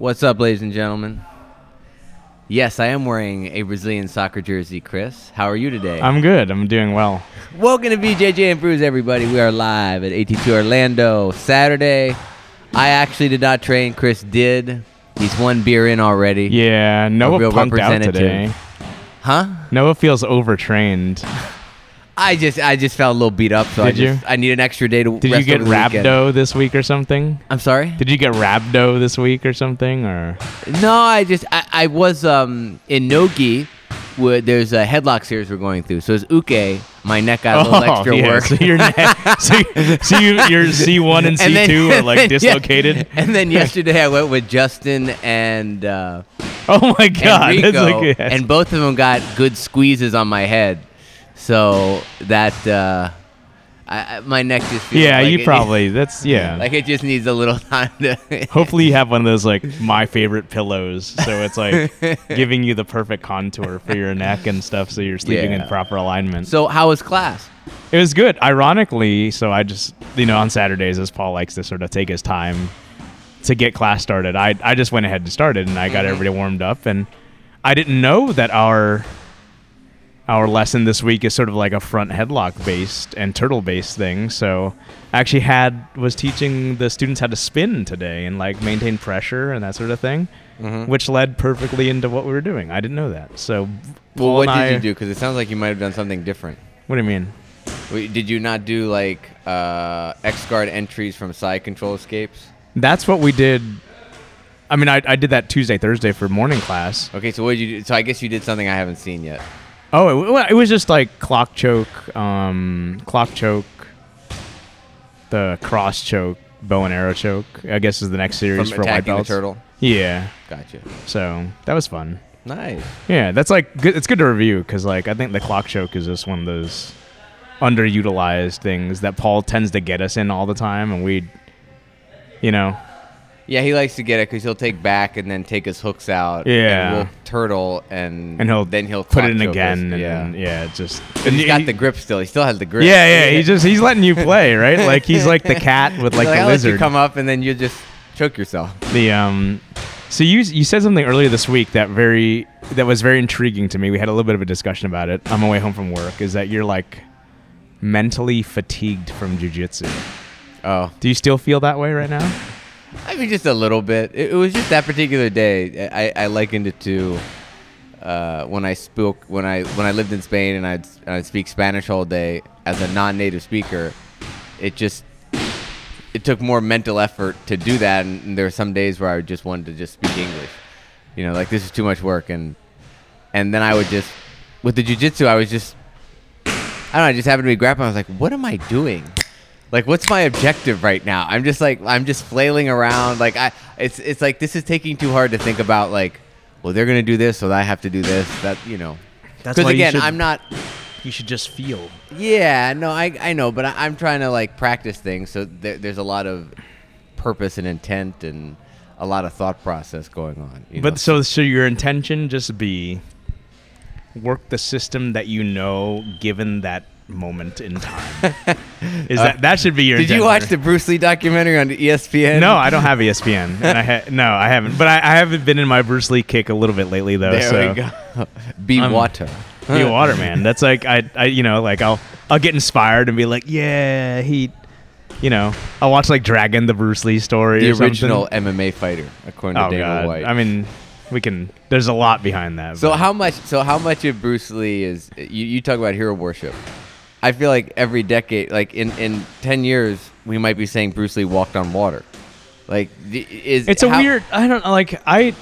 What's up, ladies and gentlemen? Yes, I am wearing a Brazilian soccer jersey, Chris. How are you today? I'm good. I'm doing well. Welcome to BJJ and Brews, everybody. We are live at AT2 Orlando Saturday. I actually did not train. Chris did. He's one beer in already. Yeah, Noah punked out representative. today. Huh? Noah feels overtrained. I just I just felt a little beat up, so I Did you? I need an extra day to Did you rest get over the weekend. rhabdo this week or something? I'm sorry? Did you get rhabdo this week or something? Or No, I just I, I was um in Nogi. Where there's a headlock series we're going through. So it's uke. My neck got a little extra Oh, yeah, work. So your neck, so, so you, your C1 and And C2 then- are like yeah. dislocated. And then yesterday I went with Justin and uh, Oh my god! That's like, yes. and both of them got good squeezes on my head. So that uh, I, I- my neck just feels yeah, like you it- probably that's yeah. like it just needs a little time to. Hopefully you have one of those like my favorite pillows, so it's like giving you the perfect contour for your neck and stuff, so you're sleeping Yeah. in proper alignment. so how was class? It was good. Ironically, so I just you know on Saturdays as Paul likes to sort of take his time to get class started. I I just went ahead and started and I got Mhm. everybody warmed up and I didn't know that our our lesson this week is sort of like a front headlock based and turtle based thing. So I actually had was teaching the students how to spin today and like maintain pressure and that sort of thing, Mhm. which led perfectly into what we were doing. I didn't know that. So Well, Paul what did I- you do? Because it sounds like you might have done something different. What do you mean? Wait, Did you not do like uh, X guard entries from side control escapes? That's what we did. I mean, I, I did that Tuesday, Thursday for morning class. Okay, so what did you do? So I guess you did something I haven't seen yet. Oh, it, well, it was just like clock choke, um, clock choke, the cross choke, bow and arrow choke. I guess is the next series From for white attacking the belts. turtle. Yeah, Gotcha. so that was fun. Nice. Yeah, that's like good. It's good to review because like I think the clock choke is just one of those underutilized things that Paul tends to get us in all the time, and we, you know, Yeah, he likes to get it because he'll take back and then take his hooks out. Yeah. And we'll turtle and and he'll then he'll put it in again, and yeah. then, yeah, just But he's and got the grip still. He still has the grip. Yeah, yeah. He's just he's letting you play, right? Like he's like the cat with He's like the lizard. you come up and then you just choke yourself. The um, so you you said something earlier this week that very that was very intriguing to me. We had a little bit of a discussion about it on my way home from work. Is that you're like mentally fatigued from jujitsu? Oh, Do you still feel that way right now? I mean, just a little bit. It, it was just that particular day. I, I likened it to uh, when I spoke when I when I lived in Spain and I'd and I'd speak Spanish all day as a non-native speaker. It just it took more mental effort to do that, and, and there were some days where I just wanted to just speak English. You know, like this is too much work, and and then I would just with the jujitsu, I was just I don't know, I just happened to be grappling. I was like, what am I doing? Like, what's my objective right now? I'm just like, I'm just flailing around. Like, I, it's, it's like this is taking too hard to think about. Like, well, they're gonna do this, so I have to do this. That, you know, That's because again, should- I'm not. You should just feel. Yeah, no, I, I know, but I, I'm trying to like practice things. So there, there's a lot of purpose and intent and a lot of thought process going on. You know? But so so your intention just be work the system that you know given that moment in time. Is that that should be your Uh, did you watch the Bruce Lee documentary on ESPN? No, I don't have ESPN. and I ha- no, I haven't. But I, I haven't been in my Bruce Lee kick a little bit lately though. There so we go. Be I'm- water. be water man. That's like I, I you know like I'll I'll get inspired and be like yeah he, you know I'll watch like Dragon the Bruce Lee story. The or something. original MMA fighter, according to Oh Dana god. White. I mean, we can. There's a lot behind that. So but- how much? So how much of Bruce Lee is? You, you talk about hero worship. I feel like every decade, like in in ten years, we might be saying Bruce Lee walked on water. Like is It's a how- weird. I don't like. I.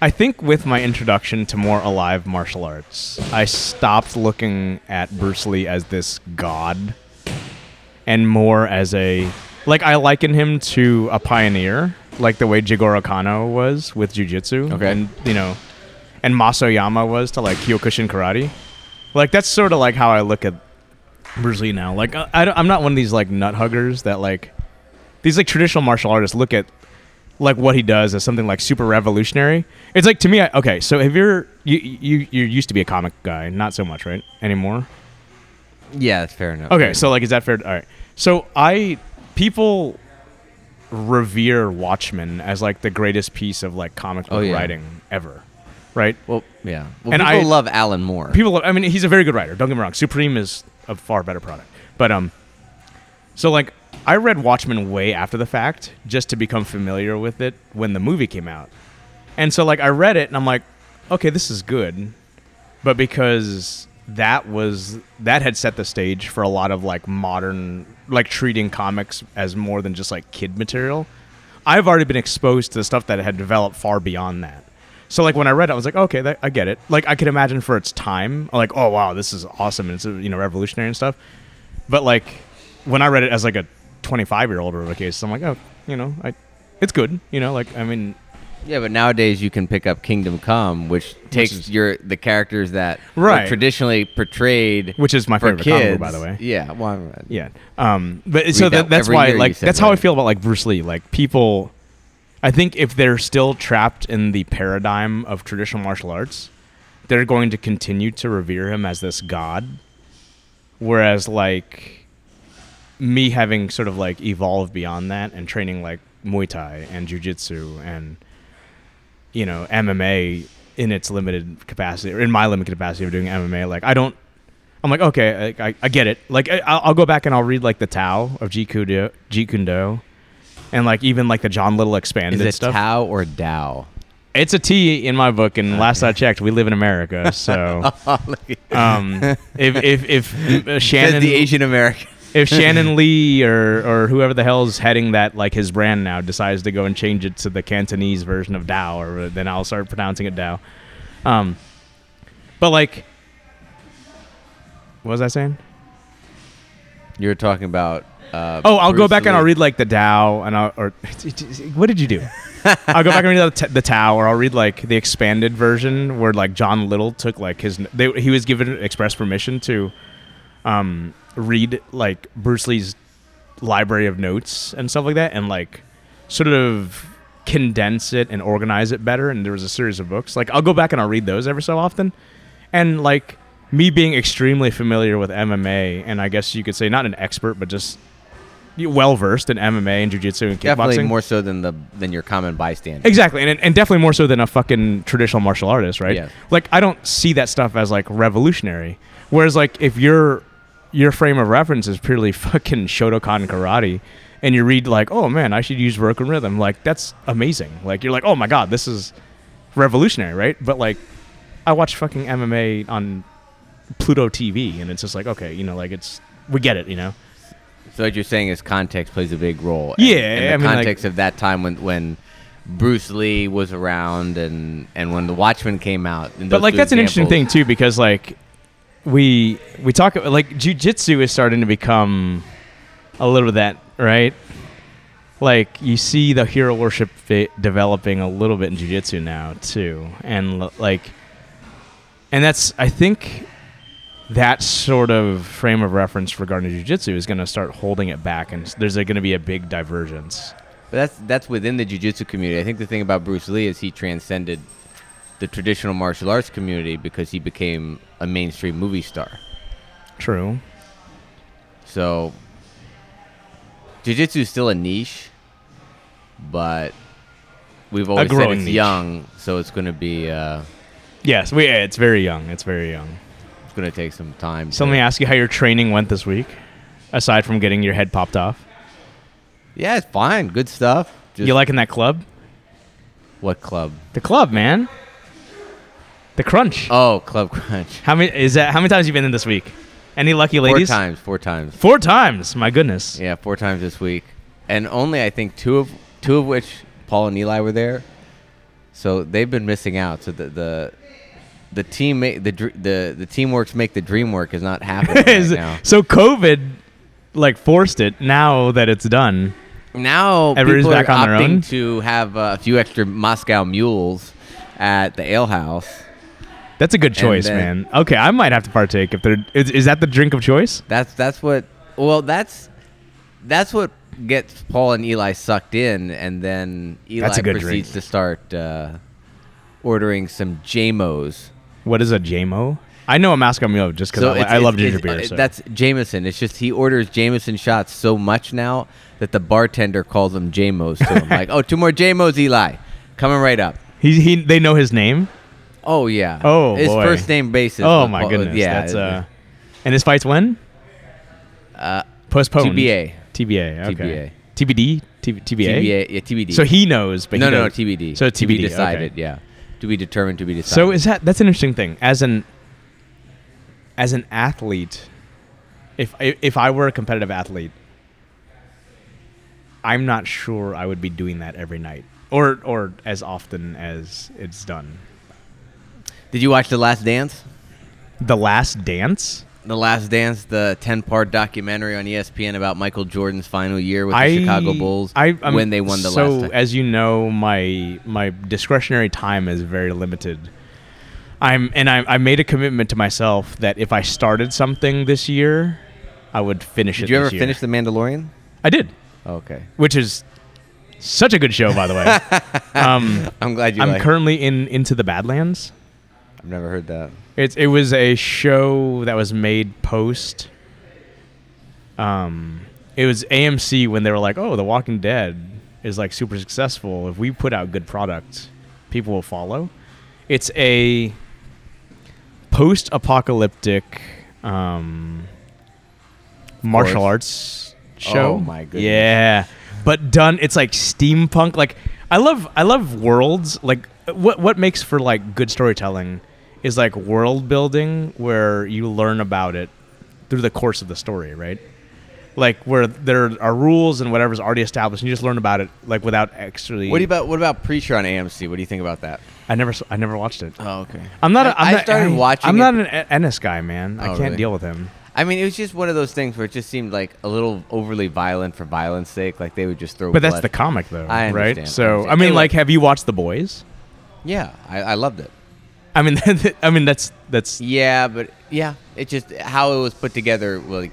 I think with my introduction to more alive martial arts, I stopped looking at Bruce Lee as this god, and more as a like I liken him to a pioneer, like the way Jigoro Kano was with jujitsu. Okay. and you know, and Mas Oyama was to like Kyokushin karate. Like that's sort of like how I look at Bruce Lee now. Like I, I I'm not one of these like nut huggers that like these like traditional martial artists look at like what he does as something like super revolutionary. It's like to me, I, okay. So if you're you you you used to be a comic guy, not so much, right? Anymore. Yeah, that's fair enough. Okay, so like, is that fair? All right. So I people revere Watchmen as like the greatest piece of like comic book Oh, yeah. writing ever, right? Well, yeah. Well, And people I- love Alan Moore. people i mean he's a very good writer don't get me wrong supreme is a far better product but um so like i read watchmen way after the fact just to become familiar with it when the movie came out and so like i read it and i'm like okay this is good but because that was that had set the stage for a lot of like modern like treating comics as more than just like kid material i've already been exposed to the stuff that had developed far beyond that so like when I read it, I was like, okay, that, I get it. Like I could imagine for its time, like, oh wow, this is awesome and it's you know revolutionary and stuff. But like when I read it as like a 25 year old or a case, I'm like, oh, you know, I, it's good. You know, like I mean, Yeah, but nowadays you can pick up Kingdom Come, which takes is- your the characters that were Right. traditionally portrayed which is my favorite comic kids. by the way. Yeah, well, Yeah. Um. But so that, that that's why like that's how I feel about like Bruce Lee. Like people, I think if they're still trapped in the paradigm of traditional martial arts, they're going to continue to revere him as this god. Whereas like me having sort of like evolved beyond that and training like Muay Thai and Jiu Jitsu and you know MMA in its limited capacity or in my limited capacity of doing MMA, like I don't I'm like, okay, I, I, I get it. Like, I, I'll I'll go back and I'll read like the Tao of Jeet Kune Do, Jeet Kune Do, and like even like the John Little expanded Is it stuff. Tao or Dao? it's a T in my book, and last I checked, we live in America, so um, if if if uh, Shannon the Asian American. if Shannon Lee or or whoever the hell's heading that like his brand now decides to go and change it to the Cantonese version of Dao, or then I'll start pronouncing it Dao. Um, but like, what was I saying? You were talking about. Uh, Oh, I'll go Bruce back and I'll read like the Tao, and I'll or what did you do? I'll go back and read the, t- the Tao, or I'll read like the expanded version where like John Little took like his they, he was given express permission to um read like Bruce Lee's library of notes and stuff like that, and like sort of condense it and organize it better. And there was a series of books. Like I'll go back and I'll read those every so often, and like me being extremely familiar with MMA, and I guess you could say not an expert, but just well versed in MMA and jiu-jitsu and kickboxing. Definitely more so than the than your common bystander. Exactly, and and definitely more so than a fucking traditional martial artist, right? Yes. Like I don't see that stuff as like revolutionary. Whereas like if your your frame of reference is purely fucking Shotokan karate, and you read like, oh man, I should use Broken Rhythm, like that's amazing. Like you're like, oh my god, this is revolutionary, right? But like, I watch fucking MMA on Pluto TV, and it's just like, okay, you know, like it's we get it, you know. So what you're saying is context plays a big role. Yeah, and, the I mean, like- context of that time when when Bruce Lee was around and and when The Watchmen came out. and but like that's an interesting thing too because like we we talk like jujitsu is starting to become a little of that right like you see the hero worship developing a little bit in jujitsu now too and like and that's i think that sort of frame of reference regarding jujitsu is going to start holding it back and there's going to be a big divergence But that's that's within the jiu-jitsu community. I think the thing about Bruce Lee is he transcended the traditional martial arts community because he became a mainstream movie star. true So jiu-jitsu is still a niche, but we've always said it's niche. young, so it's going to be uh, yes we, it's very young it's very young going to take some time. So to- let me ask you how your training went this week, aside from getting your head popped off. Yeah, it's fine. Good stuff. Just you liking that club? what club? The club, man. The crunch. Oh, Club Crunch. How many is that? How many times you been in this week? Any lucky Four ladies? times. Four times. Four times. My goodness. Yeah, four times this week, and only I think two of two of which Paul and Eli were there. So they've been missing out. So the the the team ma- the dr- the the teamworks make the dream work is not happening right now. so COVID, like, forced it. Now that it's done, Now Everybody's people back are on their opting own? to have uh, a few extra Moscow mules at the ale house. that's a good choice, then- man. Okay, I might have to partake if there is. Is that the drink of choice? That's that's what. Well, that's that's what gets Paul and Eli sucked in, and then Eli That's a good proceeds drink. to start uh, ordering some JMOs. What is a JMO? I know a Mule just because I, I love it's- ginger it's- beer. uh, so. That's Jameson. It's just he orders Jameson shots so much now that the bartender calls them JMOs to him. like, oh, two more JMOs, Eli, coming right up. he, he they know his name. Oh yeah. Oh, his boy. first name basis. Oh my well, goodness. Yeah. That's uh, and his fights when uh, postponed. TBA. TBA. Okay. TBA. TBD. T- TBA. TBA. Yeah, TBD. So he knows, but no, he no, no, TBD. So TBD, okay. decided. Yeah, to be determined. To be decided. So is that that's an interesting thing as an as an athlete if if I were a competitive athlete I'm not sure I would be doing that every night or or as often as it's done. Did you watch The Last Dance? The Last Dance? The Last Dance, the ten-part documentary on ESPN about Michael Jordan's final year with I the Chicago Bulls I, I'm- when they won the so last time. as you know, my my discretionary time is very limited. I'm and I, I made a commitment to myself that if I started something this year, I would finish it. Did you ever year. finish The Mandalorian? I did. Okay. which is such a good show, by the way. um, I'm glad you I'm like. currently in Into the Badlands. I've never heard that. It's it was a show that was made post. Um, it was AMC when they were like, "Oh, The Walking Dead is like super successful. If we put out good products, people will follow." It's a post-apocalyptic um, martial arts show. Oh, my goodness. Yeah, but done. It's like steampunk. Like I love I love worlds. Like what what makes for like good storytelling is like world building where you learn about it through the course of the story, right? Like where there are rules and whatever's already established, and you just learn about it like without actually. What do you about what about Preacher on AMC? What do you think about that? I never I never watched it. Oh, okay. I'm not. A, I'm I not, started I- watching I'm it- not an Ennis guy, man. Oh, I Oh, can't really? deal with him. I mean, it was just one of those things where it just seemed like a little overly violent for violence sake. Like they would just throw. But that's the comic, though, I right? understand, I So I mean, like, have you watched The Boys? Yeah, I, I loved it. I mean, I mean that's that's Yeah, but yeah, it just how it was put together. Like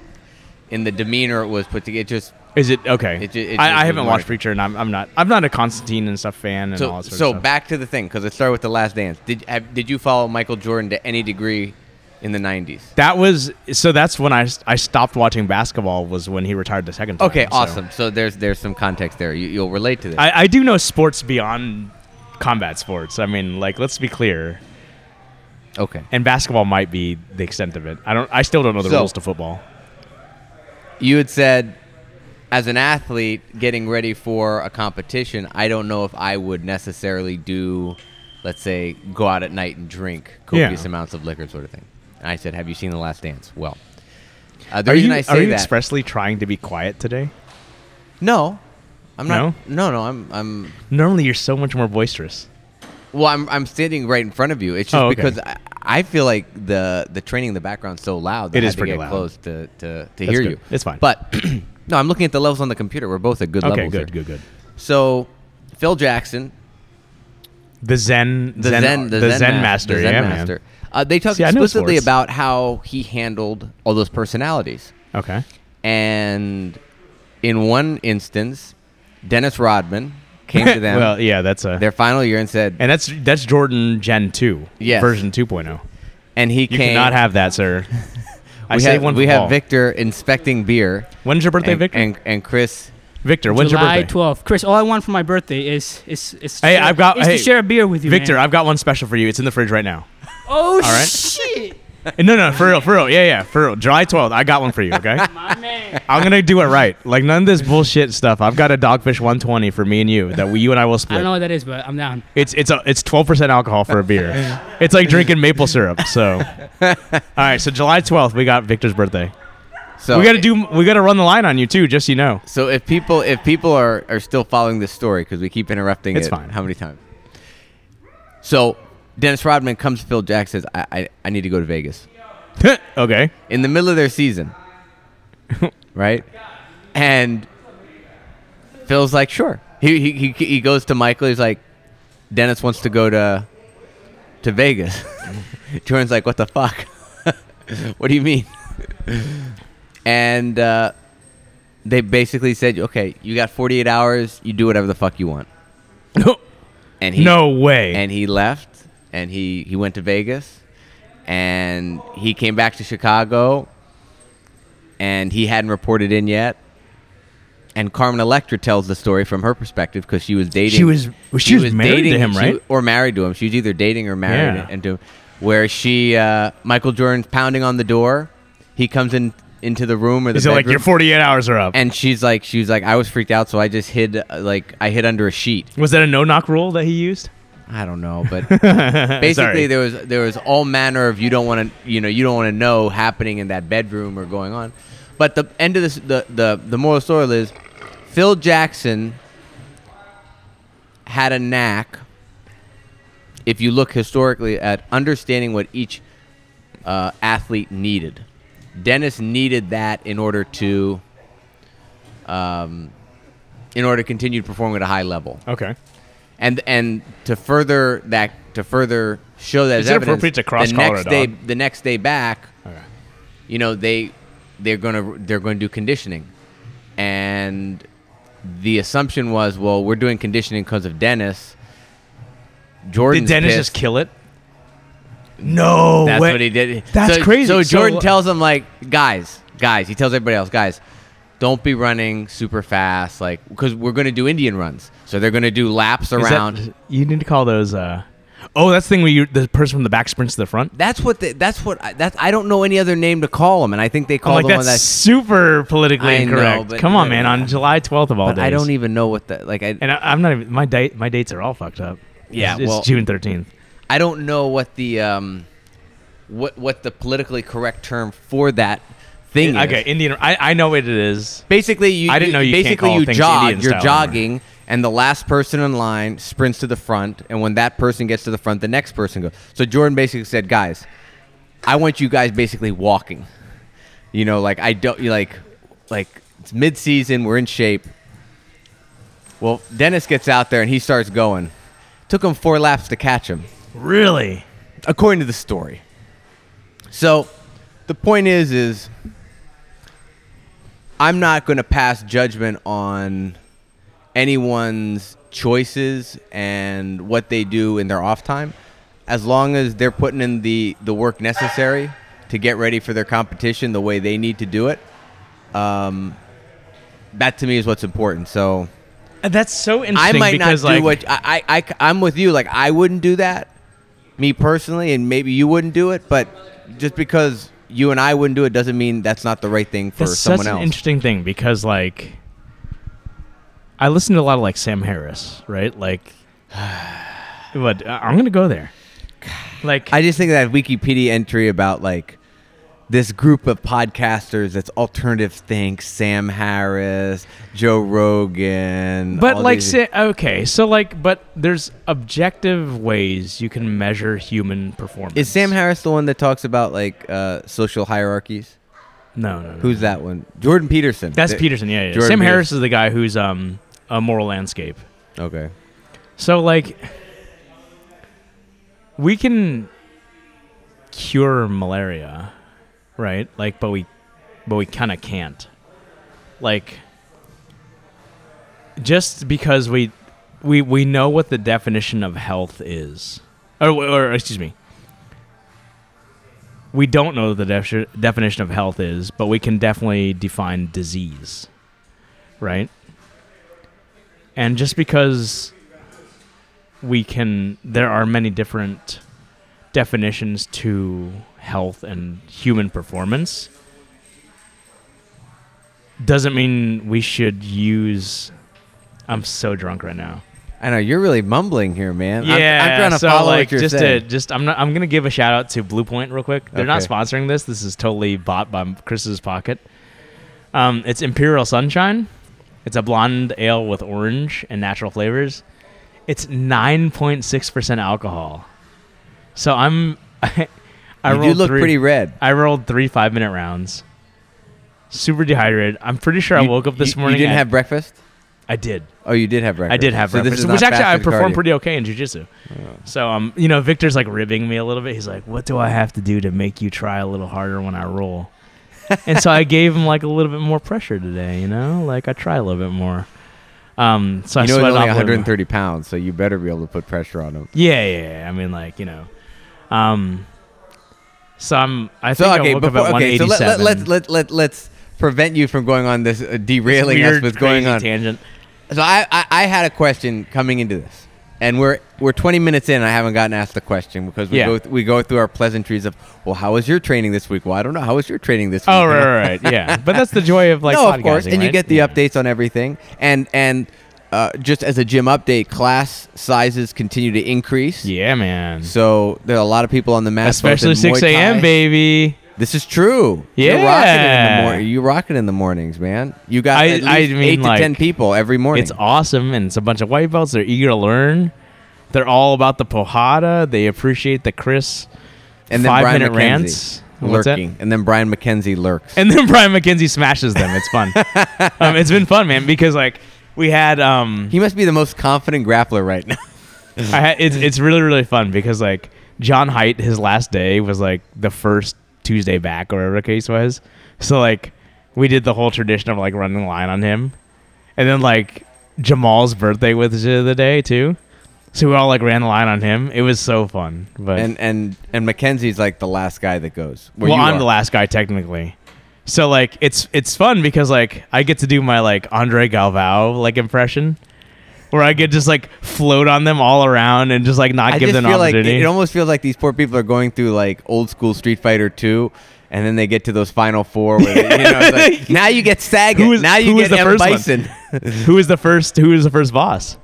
in the demeanor it was put together. It just Is it okay? It it I, I haven't watched Preacher, and I'm, I'm not. I'm not a Constantine and stuff fan and all so sort so of stuff. back to the thing because it started with the Last Dance. Did have, did you follow Michael Jordan to any degree in the '90s? that was so. That's when I, I stopped watching basketball. Was when he retired the second time. Okay, so. awesome. So there's there's some context there. You, you'll relate to this. I, I do know sports beyond combat sports. I mean, like, let's be clear. Okay. And basketball might be the extent of it. I don't. I still don't know the So- rules to football. You had said, as an athlete getting ready for a competition, I don't know if I would necessarily do, let's say, go out at night and drink copious Yeah. amounts of liquor, sort of thing. And I said, Have you seen The Last Dance? Well, uh, the Are reason you, I are you that, expressly trying to be quiet today? no, I'm not. No, no, I'm. I'm. Normally, you're so much more boisterous. Well, I'm. I'm standing right in front of you. It's just Oh, okay. because I, I feel like the the training in the background's so loud that It I is have to pretty get loud. close to to, to hear good. you. It's fine. But no, I'm looking at the levels on the computer. We're both at good Okay, levels. good, here. good, good. So, Phil Jackson, The Zen, the Zen, the, Zen, Zen mas- master, the Zen yeah, master. Uh, they talk See, I know explicitly sports. about how he handled all those personalities, man. Okay. and in one instance, Dennis Rodman came to them well, yeah, that's a. their final year and said, And that's that's Jordan Gen two, Yes. version 2.0. and he You came. cannot have that, sir. I we say have, one. we for have Paul. Victor inspecting beer. When's your birthday, and, Victor? And, and Chris. Victor, when's July your birthday? 12th. Chris, all I want for my birthday is is is Hey, share- I've got- is hey, to share a beer with you, Victor, man. I've got one special for you. It's in the fridge right now. oh right. shit, no, no, for real, for real. Yeah, yeah, for real. July 12th. I got one for you. Okay. my man. I'm gonna do it right. Like none of this bullshit stuff. I've got a Dogfish 120 for me and you that we, you and I will spend. I split. don't know what that is, but I'm down. It's it's a, it's 12% alcohol for a beer. it's like drinking maple syrup. So, all right. So July 12th, we got Victor's birthday. So we got to do. We got to run the line on you too, just so you know. So if people if people are, are still following this story because we keep interrupting It's it, fine. How many times? So Dennis Rodman comes to Phil Jackson says, I, I, I need to go to Vegas. okay. In the middle of their season. right? And Phil's like, sure. He, he, he, he goes to Michael. He's like, Dennis wants to go to to Vegas. Jordan's like, what the fuck? what do you mean? and uh, they basically said, okay, you got 48 hours. You do whatever the fuck you want. And he no way. and he left and he he went to Vegas and he came back to Chicago, and he hadn't reported in yet. And Carmen Electra tells the story from her perspective because she was dating. She was- she was married to dating him, she- right? or married to him. She was either dating or married Yeah. and to where she uh, Michael Jordan's pounding on the door. He comes in into the room or the Is it like your 48 hours are up? and she's like she was like I was freaked out, so I just hid uh, like I hid under a sheet. was that a no knock rule that he used? I don't know, but basically there was there was all manner of you don't want to you know you don't want to know happening in that bedroom or going on. But the end of this the the the moral story is Phil Jackson had a knack if you look historically at understanding what each uh, athlete needed. Dennis needed that in order to um, in order to continue to perform at a high level Okay. And and to further that to further show that Is as it evidence, appropriate to cross the next day dog? the next day back Okay. you know they they're gonna they're going to do conditioning and the assumption was well we're doing conditioning because of dennis jordan Did Dennis just kill it? No. that's way. what he did That's so, crazy. so So- jordan tells him like guys guys he tells everybody else guys don't be running super fast like because we're going to do indian runs so they're going to do laps Is that- around you need to call those. uh Oh, that's the thing where you the person from the back sprints to the front. That's what the, that's what I, that's I don't know any other name to call them, and I think they call like them that's that. super politically I know, incorrect. but- Come on, man! On July 12th of all But days. I don't even know what the like. I And I, I'm not even. My date. My dates are all fucked up. Yeah, It's, it's well- June 13th. I don't know what the um what what the politically correct term for that thing is. Okay, Indian. I, I know what it is. Basically, you. I didn't know you can't Basically, call you things jog. Indian You're style anymore. jogging, and the last person in line sprints to the front, and when that person gets to the front, the next person goes. So Jordan basically said, "Guys, I want you guys basically walking. You know, like I don't you like like it's mid season, we're in shape. Well, Dennis gets out there and he starts going. Took him four laps to catch him Really? according to the story. So, the point is, is I'm not going to pass judgment on anyone's choices and what they do in their off time, as long as they're putting in the the work necessary to get ready for their competition the way they need to do it. Um, that to me is what's important. So. That's so interesting. I might not do like what I, I, I am with you. Like I wouldn't do that, me personally, and maybe you wouldn't do it. But just because you and I wouldn't do it doesn't mean that's not the right thing for that's someone such an else. interesting thing because like I listen to a lot of like Sam Harris, right? Like, what? I'm gonna go there. Like, I just think that Wikipedia entry about like this group of podcasters that's alternative think Sam Harris, Joe Rogan, But like, these- say, okay, so like, but there's objective ways you can measure human performance. is Sam Harris the one that talks about like uh, social hierarchies? No, no, no. Who's that one? Jordan Peterson. That's Th- Peterson. Yeah, yeah. Jordan Sam Harris is the guy who's um a moral landscape. Okay. So like, we can cure malaria, right? Like, but we, but we kind of can't. Like, just because we, we we know what the definition of health is, or or excuse me. We don't know the defi- definition of health is, but we can definitely define disease, right? And just because we can there are many different definitions to health and human performance doesn't mean we should use I'm so drunk right now. I know you're really mumbling here, man. I'm- Yeah, I'm, trying to so follow like what you're just saying. to just I'm not I'm gonna give a shout out to Blue Point real quick. They're not sponsoring this. This is totally bought by Chris's pocket. Um, it's Imperial Sunshine. It's a blonde ale with orange and natural flavors. It's nine point six percent alcohol. So I'm I, I you do look three, pretty red. I rolled three five minute rounds. Super dehydrated. I'm pretty sure I woke up this you- morning. You didn't at- have breakfast. I did. Oh, you did have breakfast. I did have so breakfast, which actually I performed cardio. pretty okay in jujitsu. So um, you know, Victor's like ribbing me a little bit. He's like, "What do I have to do to make you try a little harder when I roll?" and so I gave him like a little bit more pressure today. You know, like I try a little bit more. Um, so You I know he's sweat only little more. 130 pounds, so you better be able to put pressure on him. Yeah, yeah, yeah. I mean, like you know, um, So I'm. I So think I okay, woke up before, at okay, so let, 187. let, let's let let let's prevent you from going on this uh, derailing us Weird, with going on. tangent. So I, I I had a question coming into this, and we're we're 20 minutes in. and I haven't gotten asked the question because we Yeah. go th- we go through our pleasantries of well, how was your training this week? Well, I don't know. How was your training this week? Oh right, right, right, yeah. But that's the joy of like no, of course, podcasting, and you get the Yeah. updates on everything, and and uh, just as a gym update, class sizes continue to increase. Yeah, man. So there are a lot of people on the mat, Especially 6 a.m. Baby. This is true. Yeah, You're rocking it in the morning. You rock it in the mornings, man. You got I- at least I mean, eight to like, ten people every morning. It's awesome, and it's a bunch of white belts. They're eager to learn. They're all about the porrada. They appreciate the Chris and then five Brian minute McKenzie rants. Lurking, and then Brian McKenzie lurks. And then Brian McKenzie smashes them. It's fun. um, it's been fun, man, because like we had um he must be the most confident grappler right now. I had, it's it's really really fun because like John Height, his last day was like the first Tuesday back or whatever the case was. So like we did the whole tradition of like running the line on him, and then like Jamal's birthday was the other day too. So we all like ran the line on him. It was so fun. But and and and McKenzie's like the last guy that goes. Well, I'm the last guy technically. So like it's it's fun because like I get to do my like Andre Galvao like impression. Where I get just like float on them all around and just like not I give just them feel an like opportunity. it almost feels like these poor people are going through like old school Street Fighter two. And then they get to those final four. Where they, you know, it's like, now you get was- now you get the M. first? Bison. who was the first? Who was the first boss?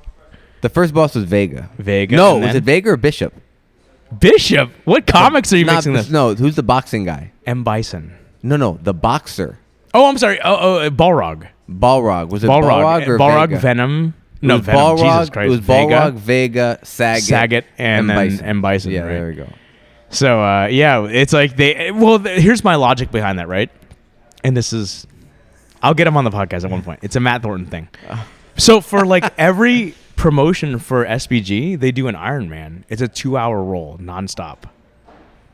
the first boss was Vega. Vega. No, was it Vega or Bishop? Bishop? What comics are you Not- mixing this? No, who's the boxing guy? M Bison. No, no, the boxer. Oh, I'm sorry. Oh, oh, uh, Balrog. Balrog. Was it Balrog. Balrog, or Balrog. Vega? Venom. No, Venom. Balrog, Jesus Christ. It was Balrog, Vega, Sagat, Sagat, and then Bison. M Bison. Yeah, right? there we go. So uh, yeah, it's like they. Well, th- here's my logic behind that, right? And this is, I'll get him on the podcast at one point. It's a Matt Thornton thing. So for like every promotion for SBG, they do an Iron Man. It's a two-hour roll, nonstop.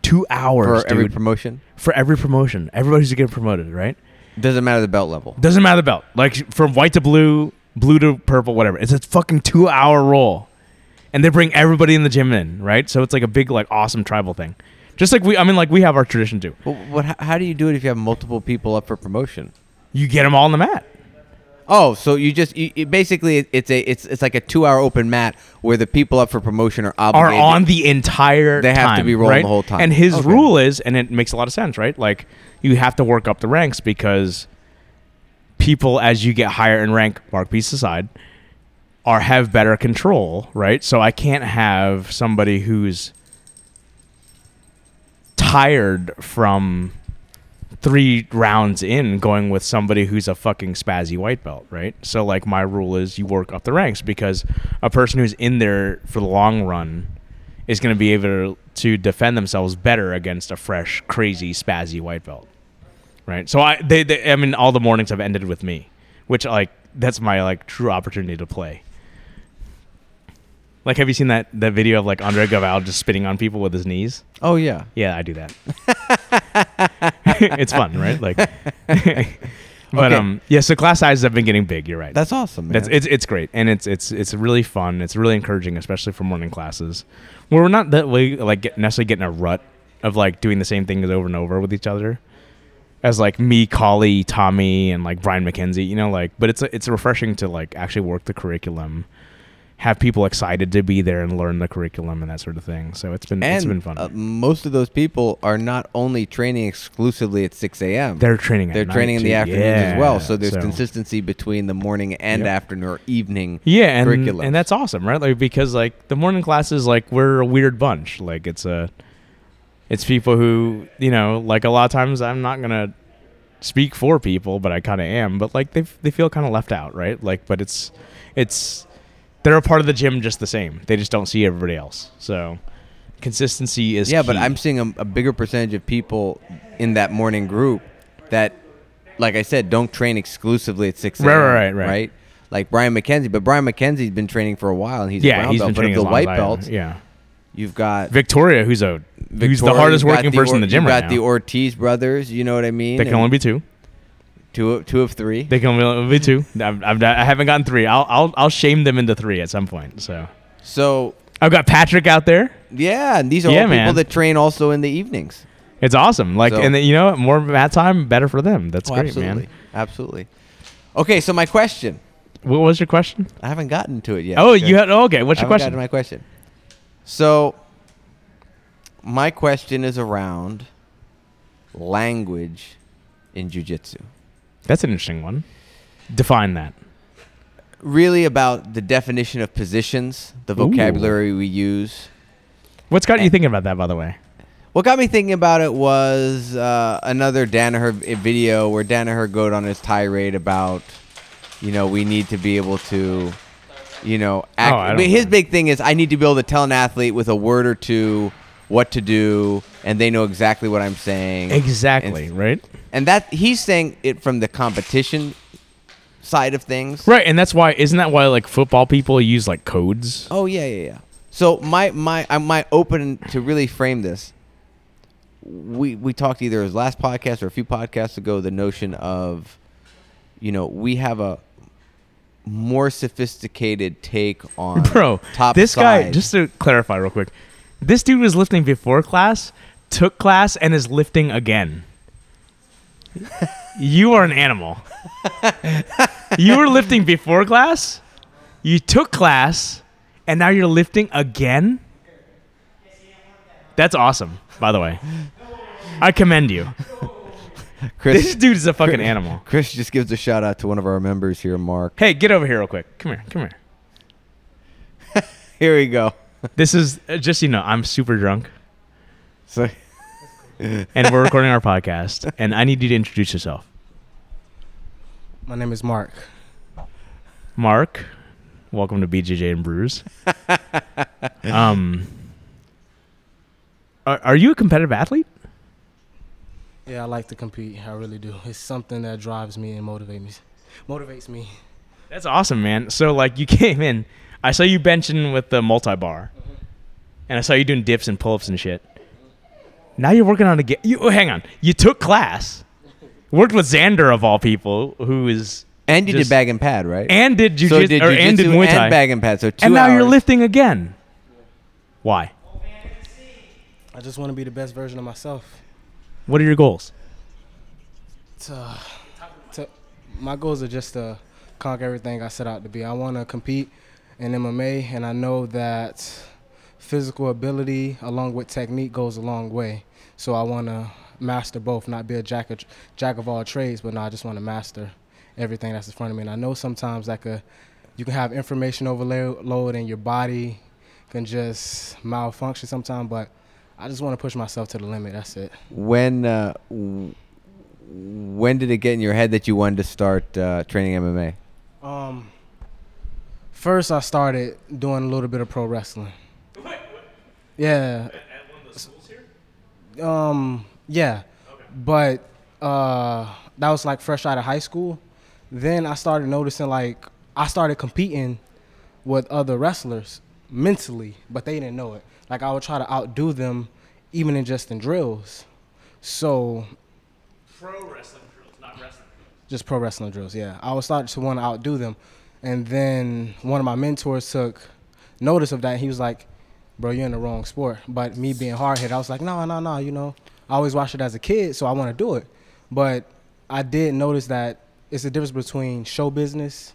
Two hours, For every promotion, for every promotion, everybody's getting promoted, right? doesn't matter the belt level. Doesn't matter the belt. Like from white to blue, blue to purple, whatever. It's a fucking two hour roll. And they bring everybody in the gym in, right? So it's like a big, like awesome tribal thing. Just like we I mean like we have our tradition too. Well, what? How, how do you do it if you have multiple people up for promotion? You get them all on the mat. Oh, so you just you, you basically it's a it's it's like a two hour open mat where the people up for promotion are Are obligated. on the entire They have to be rolling right? the whole time. And his Okay. rule is and it makes a lot of sense, right? Like you have to work up the ranks because people as you get higher in rank, mark piece aside, are have better control, right? So I can't have somebody who's tired from three rounds in going with somebody who's a fucking spazzy white belt, right? So like my rule is you work up the ranks because a person who's in there for the long run is going to be able to defend themselves better against a fresh, crazy, spazzy white belt, right? So I, they, they, I mean, all the mornings have ended with me, which like that's my like true opportunity to play. Like, have you seen that that video of like Andre Galvao just spitting on people with his knees? oh yeah. Yeah, I do that. it's fun, right? Like, but Okay. um, yeah. So class sizes have been getting big. You're right. That's awesome. Man. That's it's it's great and it's it's it's really fun. It's really encouraging, especially for morning classes, where we're not that way like get, necessarily getting a rut of like doing the same things over and over with each other. As like me, Collie, Tommy, and like Brian McKenzie, you know, like, but it's it's refreshing to like actually work the curriculum, have people excited to be there and learn the curriculum and that sort of thing. So it's been and it's been fun. uh, most of those people are not only training exclusively at 6 a.m. They're training. They're training in the too. afternoons as well. So Yeah, there's consistency between the morning and Yep. afternoon or evening. Yeah, and curriculums. and that's awesome, right? Like because like the morning classes, like we're a weird bunch. Like it's a, it's people who you know, like a lot of times I'm not gonna speak for people, but I kind of am. But like they they feel kind of left out, right? Like, but it's it's they're a part of the gym just the same. They just don't see everybody else. So consistency is Yeah, but. I'm seeing a, a bigger percentage of people in that morning group that, like I said, don't train exclusively at 6 a.m. Right, right, right, right. Like Brian McKenzie, but Brian McKenzie's been training for a while and he's a yeah, brown he's belt. been But training of as the white as I am. belts, Yeah, you've got Victoria, who's a who's the hardest working the person in the gym You've right got the. Ortiz brothers. You know what I mean? They can And only be two. Two, of- two of three. They can only be two. I've, I've, I haven't gotten three. I'll, I'll I'll shame them into three at some point. So so I've got Patrick out there. yeah, and these are Yeah, all people man. that train also in the evenings. It's awesome. Like, So- and then, you know, more mat time, better for them. That's Oh, great, absolutely. man. Absolutely. Okay, so my question. What was your question? I haven't gotten to it yet. oh, you had. Oh, okay. What's I your question? to my question. So, my question is around language in jujitsu. That's an interesting one. Define that. Really about the definition of positions, the Ooh. vocabulary we use. What's got you Eh. thinking about that, by the way? What got me thinking about it was uh, another Danaher video where Danaher goes on his tirade about, you know, we need to be able to, you know, act. Oh, I I don't mean, his big thing is I need to be able to tell an athlete with a word or two what to do, and they know exactly what I'm saying. Exactly. And, right. And that he's saying it from the competition side of things. Right, and that's why. Isn't that why like football people use like codes? Oh yeah, yeah, yeah. So my my uh, I might open to really frame this. We we talked either as last podcast or a few podcasts ago the notion of, you know, we have a more sophisticated take on Bro, top this guy. Just to clarify real quick, this dude was lifting before class, took class, and is lifting again. You are an animal. you were lifting before class, you took class, and now you're lifting again. That's awesome, by the way. I commend you. Chris, This dude is a fucking animal. Chris just gives a shout out to one of our members here, Mark. Hey, get over here real quick. Come here. Come here. Here we go. This is uh, just you know, I'm super drunk. So and we're recording our podcast, and I need you to introduce yourself. My name is Mark. Mark, welcome to BJJ and Brews. um, are, are you a competitive athlete? Yeah, I like to compete. I really do. It's something that drives me and motivates me. Motivates me. That's awesome, man. So like, you came in, I saw you benching with the multi bar, and I saw you doing dips and pull ups and shit. Now you're working on a game. You oh, hang on. You took class, worked with Xander of all people, who is and you Just- did bag and pad, right? and did jujitsu so did or and did Muay Thai, and bag and pad. So two and now you're lifting again. Why? I just want to be the best version of myself. What are your goals? To, to, my goals are just to conquer everything I set out to be. I want to compete in MMA, and I know that physical ability along with technique goes a long way. So I want to master both, not be a jack of, jack of all trades, but no, I just want to master everything that's in front of me. And I know sometimes like a, you can have information overload and your body can just malfunction sometimes, but I just want to push myself to the limit. That's it. when uh, when did it get in your head that you wanted to start uh, training MMA? Um, first I started doing a little bit of pro wrestling. Yeah. Um, yeah. But uh, that was like fresh out of high school. Then I started noticing like I started competing with other wrestlers mentally, but they didn't know it. Like I would try to outdo them, even in just in drills. So Pro wrestling drills, not wrestling. just pro wrestling drills. Yeah, I was starting to want to outdo them, and then one of my mentors took notice of that. He was like, "Bro, you're in the wrong sport." But me being hard headed, I was like, "No, no, no." You know, I always watched it as a kid, so I want to do it. But I did notice that it's the difference between show business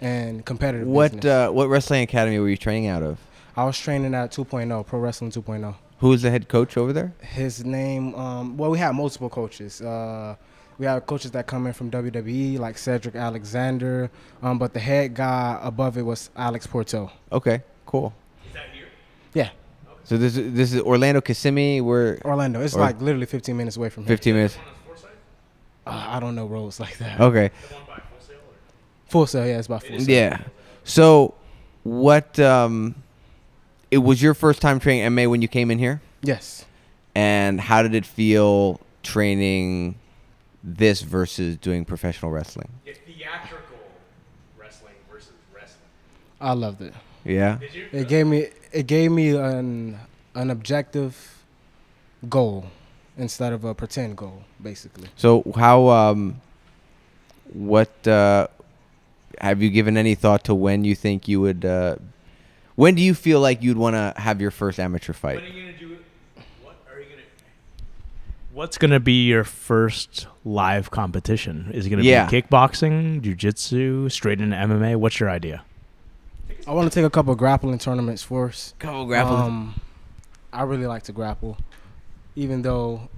and competitive What business. uh, what wrestling academy were you training out of? I was training at 2.0, Pro Wrestling 2.0. Who was the head coach over there? His name, um, well, we had multiple coaches. Uh, we have coaches that come in from WWE, like Cedric Alexander, um, but the head guy above it was Alex Porto. Okay, cool. Yeah, So this is, this is Orlando Kissimmee. We're Orlando. It's Or- like literally 15 minutes away from here. 15 minutes. Uh, I don't know roads like that. Okay. Full Sail, yeah, it's about Full Sail. Yeah. So, what? Um, it was your first time training MMA when you came in here, Yes. and how did it feel training this versus doing professional wrestling? Theatrical wrestling versus wrestling. I loved it. Yeah. It gave me it gave me an an objective goal instead of a pretend goal, basically. So how? Um, what? Uh, have you given any thought to when you think you would? Uh, when do you feel like you'd want to have your first amateur fight? What are you gonna do? What are you gonna? What's gonna be your first live competition? Is it gonna Yeah. be kickboxing, jujitsu, straight into MMA? What's your idea? I want to take a couple grappling tournaments first. Couple grappling. Um, I really like to grapple, even though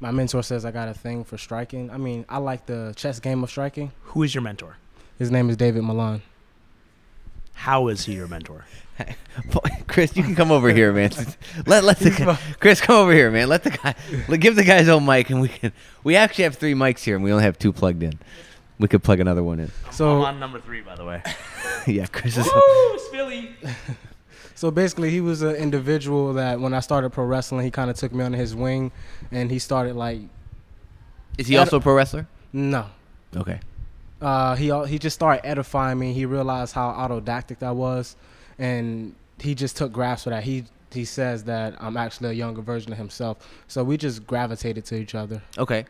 my mentor says I got a thing for striking. I mean, I like the chess game of striking. Who is your mentor? His name is David Milan. How is he your mentor? Chris, you can come over here, man. Let let the guy, Chris come over here, man. Let the guy let, give the guy's own mic, and we can. We actually have three mics here, and we only have two plugged in. We could plug another one in. So, I'm on number three, by the way. yeah, Chris is. Woo, Spilly. so basically, he was an individual that when I started pro wrestling, he kind of took me under his wing, and he started like, Is he also a pro wrestler? no, Okay. uh, he he just started edifying me. He realized how autodactic I was, and he just took grasp of that. He he says that I'm actually a younger version of himself. So we just gravitated to each other. Okay.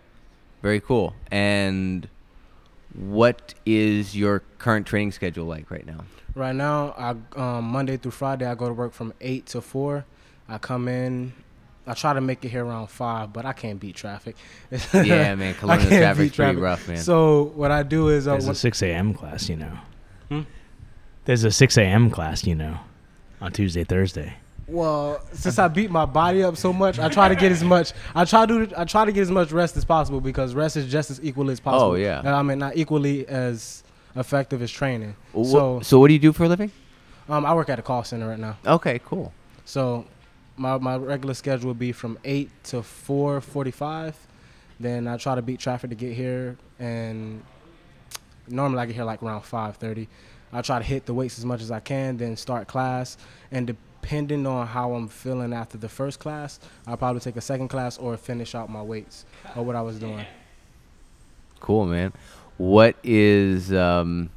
Very cool. And what is your current training schedule like right now? Right now, I um, Monday through Friday, I go to work from eight to four. I come in. I try to make it here around five, but I can't beat traffic. yeah, man. I Colonial traffic's beat pretty traffic. rough, man. So what I do is uh, There's a 6 a.m. class, you know. Hmm? There's a 6 a.m. class, you know, on Tuesday, Thursday. Well, since I beat my body up so much, I try to get as much. I try to. I try to get as much rest as possible because rest is just as equal as possible. Oh, yeah. And I mean, not equally as effective as training. So, so what do you do for a living? um, I work at a call center right now. Okay, cool. So, my my regular schedule would be from eight to four forty-five. Then I try to beat traffic to get here, and normally I get here like around five thirty. I try to hit the weights as much as I can, then start class, and depending on how I'm feeling after the first class, I'll probably take a second class or finish out my weights or what I was doing. Cool, man. What is um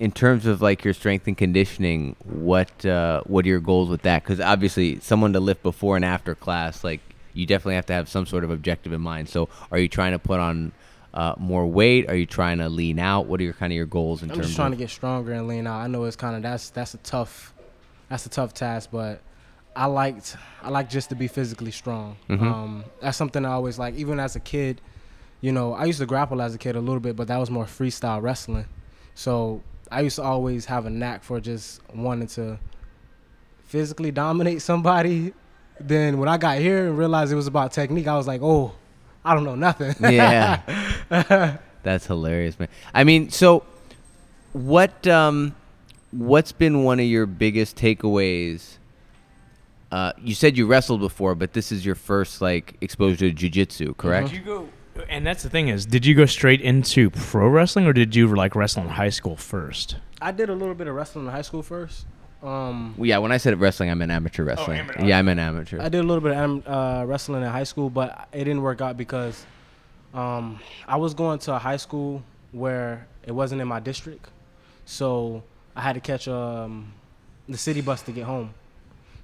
in terms of like your strength and conditioning? What uh, what are your goals with that? Because obviously, someone to lift before and after class, like you definitely have to have some sort of objective in mind. So, are you trying to put on uh, more weight? Are you trying to lean out? What are your kind of your goals in terms of I'm just trying of, to get stronger and lean out. I know it's kind of that's that's a tough that's a tough task, but I liked I like just to be physically strong. Mhm. Um, that's something I always like. Even as a kid, you know, I used to grapple as a kid a little bit, but that was more freestyle wrestling. So I used to always have a knack for just wanting to physically dominate somebody. Then when I got here and realized it was about technique, I was like, oh, I don't know nothing. yeah, that's hilarious, man. I mean, so what um, what's been one of your biggest takeaways? Uh, you said you wrestled before, but this is your first like exposure to jujitsu, correct? Did you go? And that's the thing is, did you go straight into pro wrestling or did you like wrestle in high school first? I did a little bit of wrestling in high school first. Um, Well, yeah, when I said wrestling, I meant amateur wrestling. amateur. Yeah, I meant amateur. I did a little bit of am- uh, wrestling in high school, but it didn't work out because um, I was going to a high school where it wasn't in my district, so I had to catch um, the city bus to get home.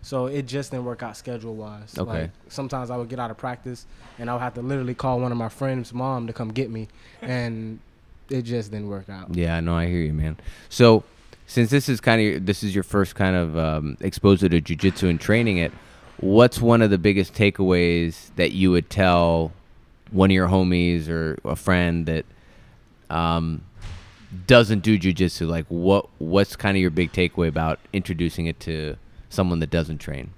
So it just didn't work out schedule wise. Okay. Like, sometimes I would get out of practice and I would have to literally call one of my friends' mom to come get me, and it just didn't work out. Yeah, no, I hear you, man. So, since this is kind of this is your first kind of um, exposure to jujitsu and training it, what's one of the biggest takeaways that you would tell one of your homies or a friend that um, doesn't do jujitsu? Like, what what's kind of your big takeaway about introducing it to someone that doesn't train?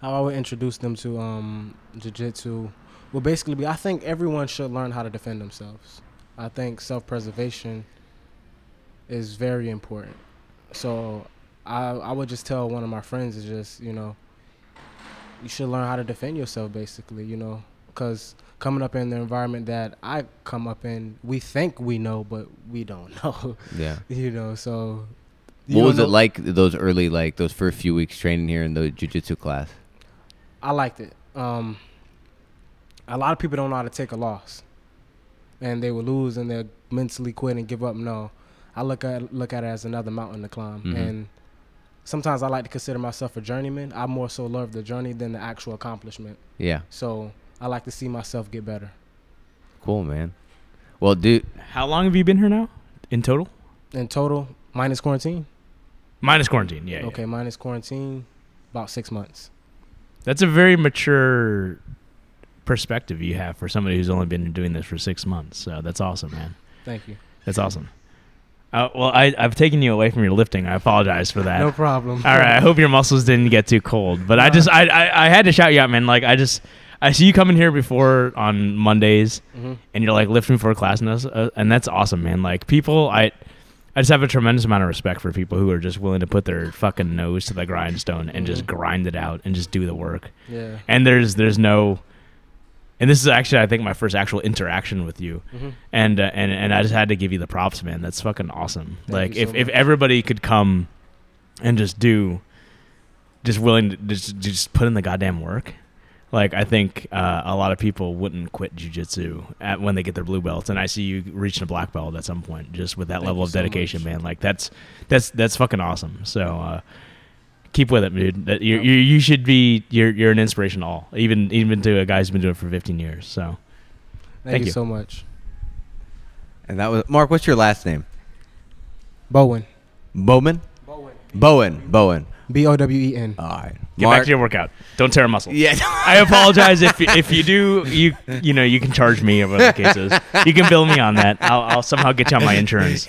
How I would introduce them to um, jiu-jitsu will basically be I think everyone should learn how to defend themselves. I think self-preservation is very important. So I I would just tell one of my friends is just, you know, you should learn how to defend yourself basically, you know, cuz coming up in the environment that I come up in, we think we know but we don't know. Yeah. you know, so you What was it like those early like those first few weeks training here in the jujitsu class? I liked it. Um, a lot of people don't know how to take a loss, and they will lose and they'll mentally quit and give up. No, I look at look at it as another mountain to climb, Mhm. and sometimes I like to consider myself a journeyman. I more so love the journey than the actual accomplishment. Yeah. So I like to see myself get better. Cool, man. Well, dude, How long have you been here now in total? In total, minus quarantine. Minus quarantine, yeah. yeah. Okay, minus quarantine, about six months. That's a very mature perspective you have for somebody who's only been doing this for six months. So that's awesome, man. Thank you. That's awesome. Uh, well, I, I've taken you away from your lifting. I apologize for that. No problem. All right. I hope your muscles didn't get too cold. But I just I, I I had to shout you out, man. Like I just I see you coming here before on Mondays, hmm and you're like lifting for a class, and, that's, uh, and that's awesome, man. Like people, I I just have a tremendous amount of respect for people who are just willing to put their fucking nose to the grindstone and just Mhm. grind it out and just do the work. Yeah. And there's there's no, and this is actually I think my first actual interaction with you hmm and uh, and and I just had to give you the props, man. That's fucking awesome. Thank like if so if everybody could come and just do, just willing to just just put in the goddamn work. Like I think uh, a lot of people wouldn't quit jujitsu at when they get their blue belts, and I see you reaching a black belt at some point, just with that Thank level of so dedication, much. man. Like that's that's that's fucking awesome. So uh, keep with it, dude. That you you you should be you're you're an inspiration to all, even even to a guy who's been doing it for 15 years. So Thank, Thank you you. so much. And that was Mark. What's your last name? Bowen. Bowman. Bowen. Bowen. Bowen. B O W E N. All right. get back to your workout. Don't tear a muscle. Yeah. I apologize if if you do you you know you can charge me of the cases. You can bill me on that. I'll, I'll somehow get you on my insurance.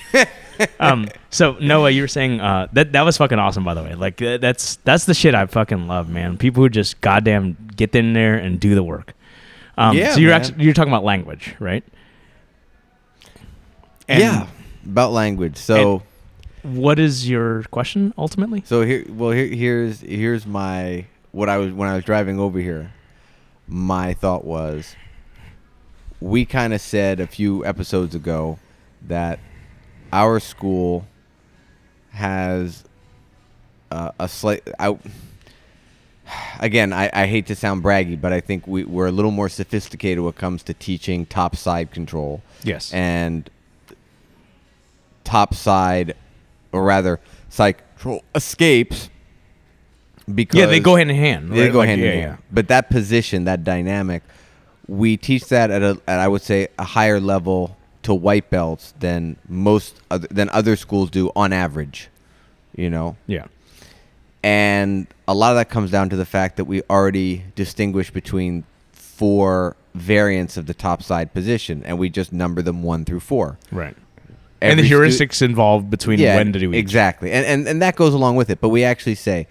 Um. So Noah, you were saying uh that that was fucking awesome by the way. Like uh, that's that's the shit I fucking love, man. People who just goddamn get in there and do the work. Um. Yeah, So you're man. actually you're talking about language, right? And yeah. About language. So. What is your question ultimately? So here, well, here, here's here's my what I was when I was driving over here. My thought was, we kind of said a few episodes ago that our school has uh, a slight. I, again, I, I hate to sound braggy, but I think we, we're a little more sophisticated when it comes to teaching top side control Yes. and top side, or rather, control escapes because yeah, they go hand in hand. they go Like, hand yeah, in hand. But that position, that dynamic, we teach that at a, at I would say a higher level to white belts than most other, than other schools do on average. You know, Yeah. and a lot of that comes down to the fact that we already distinguish between four variants of the top side position, and we just number them one through four. Right. And the Every stu- heuristics involved between when to do each. exactly. And, and and that goes along with it. But we actually say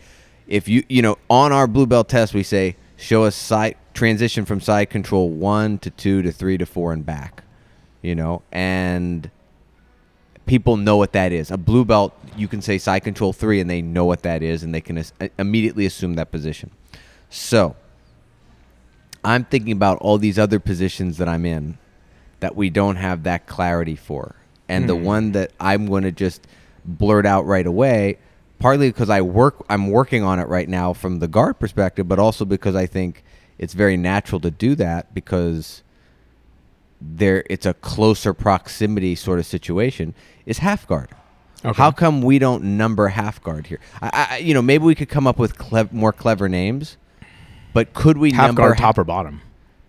if you you know on our blue belt test we say show us side transition from side control one to two to three to four and back you know? And people know what that is. A blue belt you can say side control three and they know what that is and they can as- uh, immediately assume that position. So i'm thinking about all these other positions that i'm in that we don't have that clarity for. And the Mhm. one that I'm going to just blurt out right away, partly because I work, I'm working on it right now from the guard perspective, but also because I think it's very natural to do that because there it's a closer proximity sort of situation. Is half guard. Okay. How come we don't number half guard here? I, I, you know, maybe we could come up with clev- more clever names, but could we half number guard, ha- top or bottom,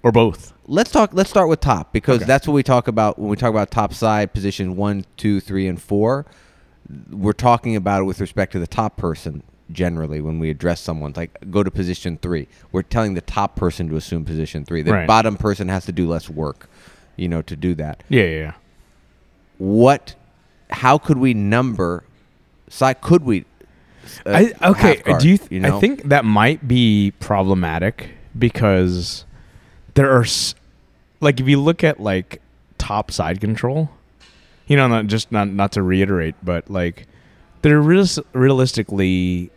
or both? Let's talk. Let's start with top because Okay. that's what we talk about when we talk about top side position one, two, three, and four. We're talking about it with respect to the top person generally when we address someone. Like go to position three. We're telling the top person to assume position three. The Right. bottom person has to do less work, you know, to do that. Yeah, yeah, yeah. What? How could we number? Side? Could we? uh, I, okay. guard, do you? Th- you know? I think that might be problematic because there are, s- like, if you look at like top side control, you know, not just not not to reiterate, but like, there are realis- realistically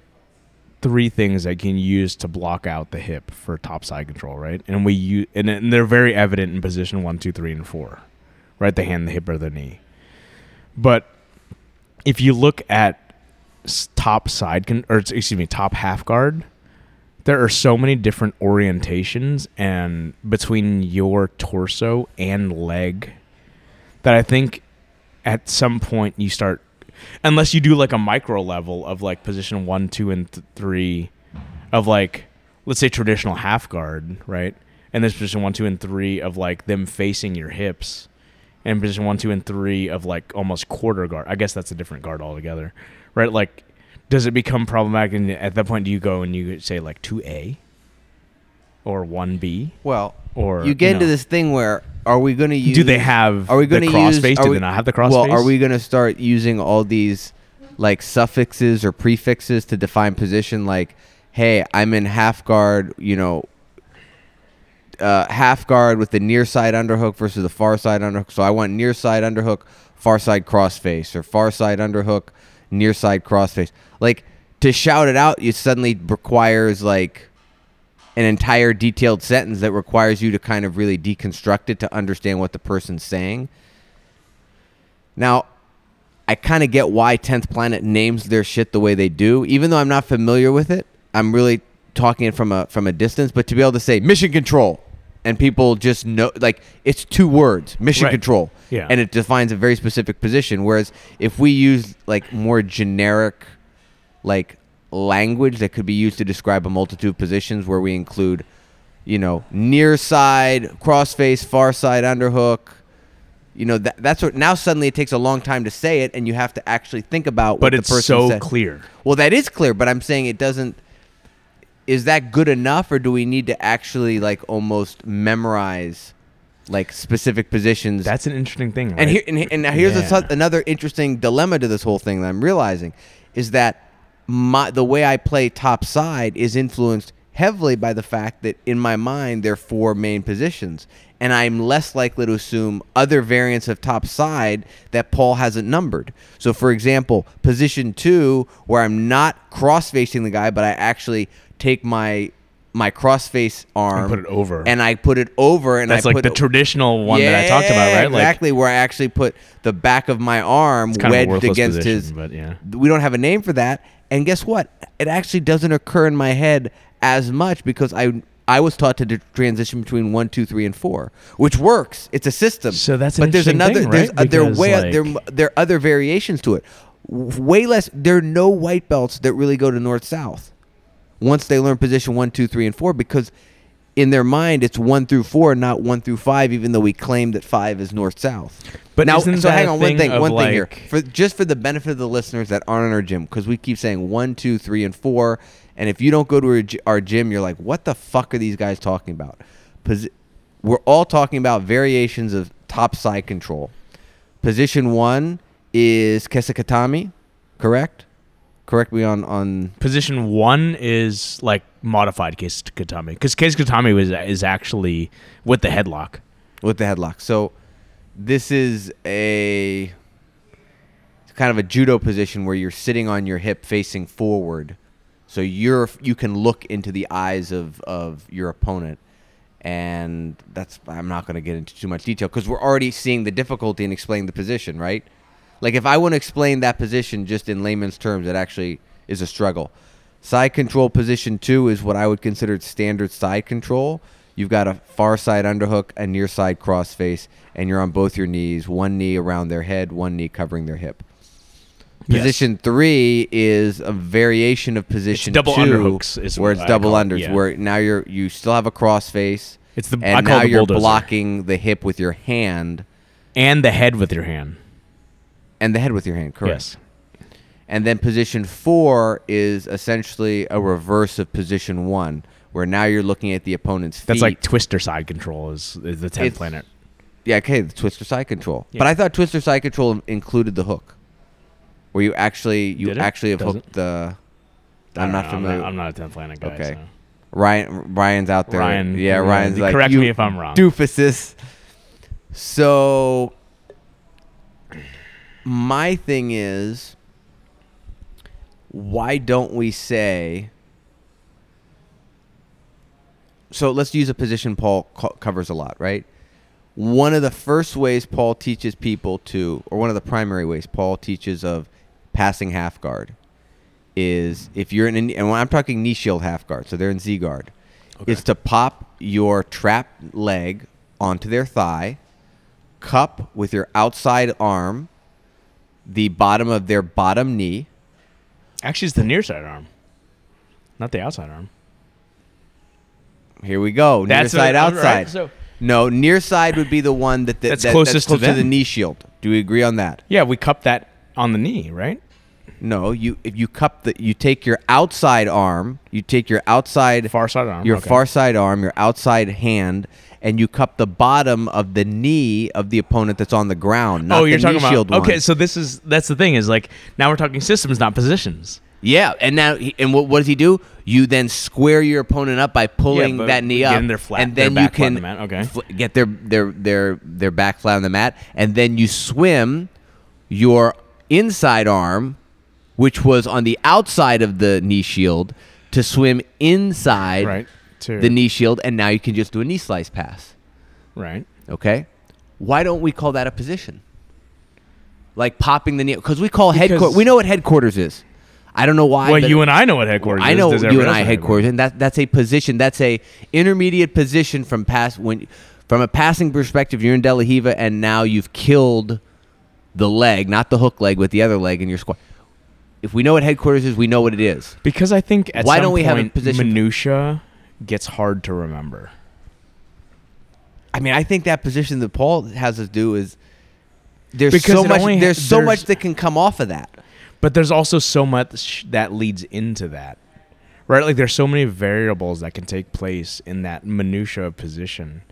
three things that can use to block out the hip for top side control, right? And we use and, and they're very evident in position one, two, three, and four, right? The hand, the hip, or the knee. But if you look at top side con- or excuse me top half guard there are so many different orientations and between your torso and leg that i think at some point you start unless you do like a micro level of like position one two and th- three of like let's say traditional half guard right and there's position one two and three of like them facing your hips and position one, two, and three of like almost quarter guard. I guess that's a different guard altogether, right? Like, does it become problematic? And at that point, do you go and you say like two A, or one B Well, or you get into know. this thing where are we going to use? Do they have Are we going to use? face? are Do we- they not have the cross Well, face? are we going to start using all these like suffixes or prefixes to define position? Like, hey, I'm in half guard. You know, uh, half guard with the near side underhook versus the far side underhook. So I want near side underhook, far side crossface, or far side underhook, near side cross face. Like to shout it out, it suddenly requires like an entire detailed sentence that requires you to kind of really deconstruct it to understand what the person's saying. Now, I kind of get why 10th Planet names their shit the way they do, even though I'm not familiar with it. I'm really talking it from a from a distance, but to be able to say mission control and people just know like it's two words, mission Right. control. Yeah. And it defines a very specific position whereas if we use like more generic like language that could be used to describe a multitude of positions where we include you know near side cross face, far side underhook you know that, that's what now suddenly it takes a long time to say it and you have to actually think about what But the it's so said. clear. well that is clear but i'm saying it doesn't is that good enough or do we need to actually like almost memorize like specific positions That's an interesting thing. Right? and here and, and now here's Yeah. su- another interesting dilemma to this whole thing that I'm realizing is that my the way I play top side is influenced heavily by the fact that in my mind there are four main positions and I'm less likely to assume other variants of top side that Paul hasn't numbered. So for example, position 2 where I'm not cross facing the guy but I actually take my my cross face arm and put it over. and I put it over and that's I like the traditional one that I talked about, right? Exactly, where I actually put the back of my arm Like, it's kind of a wedged against position, his. but yeah. We don't have a name for that, and guess what? It actually doesn't occur in my head as much because I I was taught to d- transition between one, two, three, and four, which works. It's a system. So that's an but there's another. thing, there's right? uh, there way like- there there are other variations to it. Way less. There are no white belts that really go to north south once they learn position one, two, three, and four, because in their mind it's one through four, not one through five, even though we claim that five is north south. But now, so hang on, one thing one thing here, for just for the benefit of the listeners that aren't in our gym, because we keep saying one, two, three, and four, and if you don't go to our, our gym, you're like, what the fuck are these guys talking about? Posi- we're all talking about variations of top side control. Position one is kesa gatame, correct? Correct me on on Position one is like modified kesa gatame because kesa gatame was is actually with the headlock. with the headlock. So this is a kind of a judo position where you're sitting on your hip facing forward. So you're you can look into the eyes of of your opponent. And that's I'm not going to get into too much detail cuz we're already seeing the difficulty in explaining the position, right? Like if I want to explain that position just in layman's terms, it actually is a struggle. Side control position two is what I would consider standard side control. You've got a far side underhook, a near side crossface, and you're on both your knees, one knee around their head, one knee covering their hip. Yes. Position three is a variation of position double two, underhooks is where it's double call it, unders, yeah. where now you're you still have a crossface, It's the and I call now you're bulldozer. blocking the hip with your hand and the head with your hand. And the head with your hand, correct? Yes. And then position four is essentially a reverse of position one, where now you're looking at the opponent's feet. That's like twister side control is, is the tenth It's- planet. yeah, okay, the twister side control. Yeah. But I thought twister side control included the hook, where you actually you Did it? actually have Does hooked the. I I'm don't not know, familiar. I'm not, I'm not a tenth planet guy. Okay. so. Ryan Ryan's out there. Ryan- yeah, Ryan, Ryan's like correct you me if I'm wrong." Doofuses. So my thing is, why don't we say? So let's use a position Paul co- covers a lot, right? One of the first ways Paul teaches people to, or one of the primary ways Paul teaches of passing half guard, is if you're in, an, and when I'm talking knee shield half guard, so they're in Z guard, is to pop your trap leg onto their thigh, cup with your outside arm, the bottom of their bottom knee. Actually, it's the near side arm, not the outside arm. Here we go. Near side, what- all right, outside. so- no, near side would be the one that, that That's that- closest to close to the knee shield. Do we agree on that? Yeah, we cup that on the knee, right? No, you if you cup the you take your outside arm, you take your outside Far side arm. your okay. far side arm, your outside hand, and you cup the bottom of the knee of the opponent that's on the ground. Not oh, you're talking about. one. Okay, so this is that's the thing is like now we're talking systems, not positions. Yeah, and now he, and what, what does he do? You then square your opponent up by pulling but that knee up, flat- and then you can the mat, okay. fl- get their their their their back flat on the mat, and then you swim your inside arm, which was on the outside of the knee shield, to swim inside Right. To, the knee shield, and now you can just do a knee slice pass. Right. Okay, why don't we call that a position? Like popping the knee, because we call headquarters. We know what headquarters is. I don't know why. Well, you and I know what headquarters I know Does you and I headquarters, and that that's a position. That's a intermediate position from pass when from a passing perspective. You're in De La Riva, and now you've killed the leg, not the hook leg, with the other leg in your squad. If we know what headquarters is, we know what it is. Because I think at Why some don't we have a position- minutia gets hard to remember. I mean, I think that position that Paul has us do is there's Because so much. ha- there's so there's- much that can come off of that. But there's also so much that leads into that. Right? Like there's so many variables that can take place in that minutia position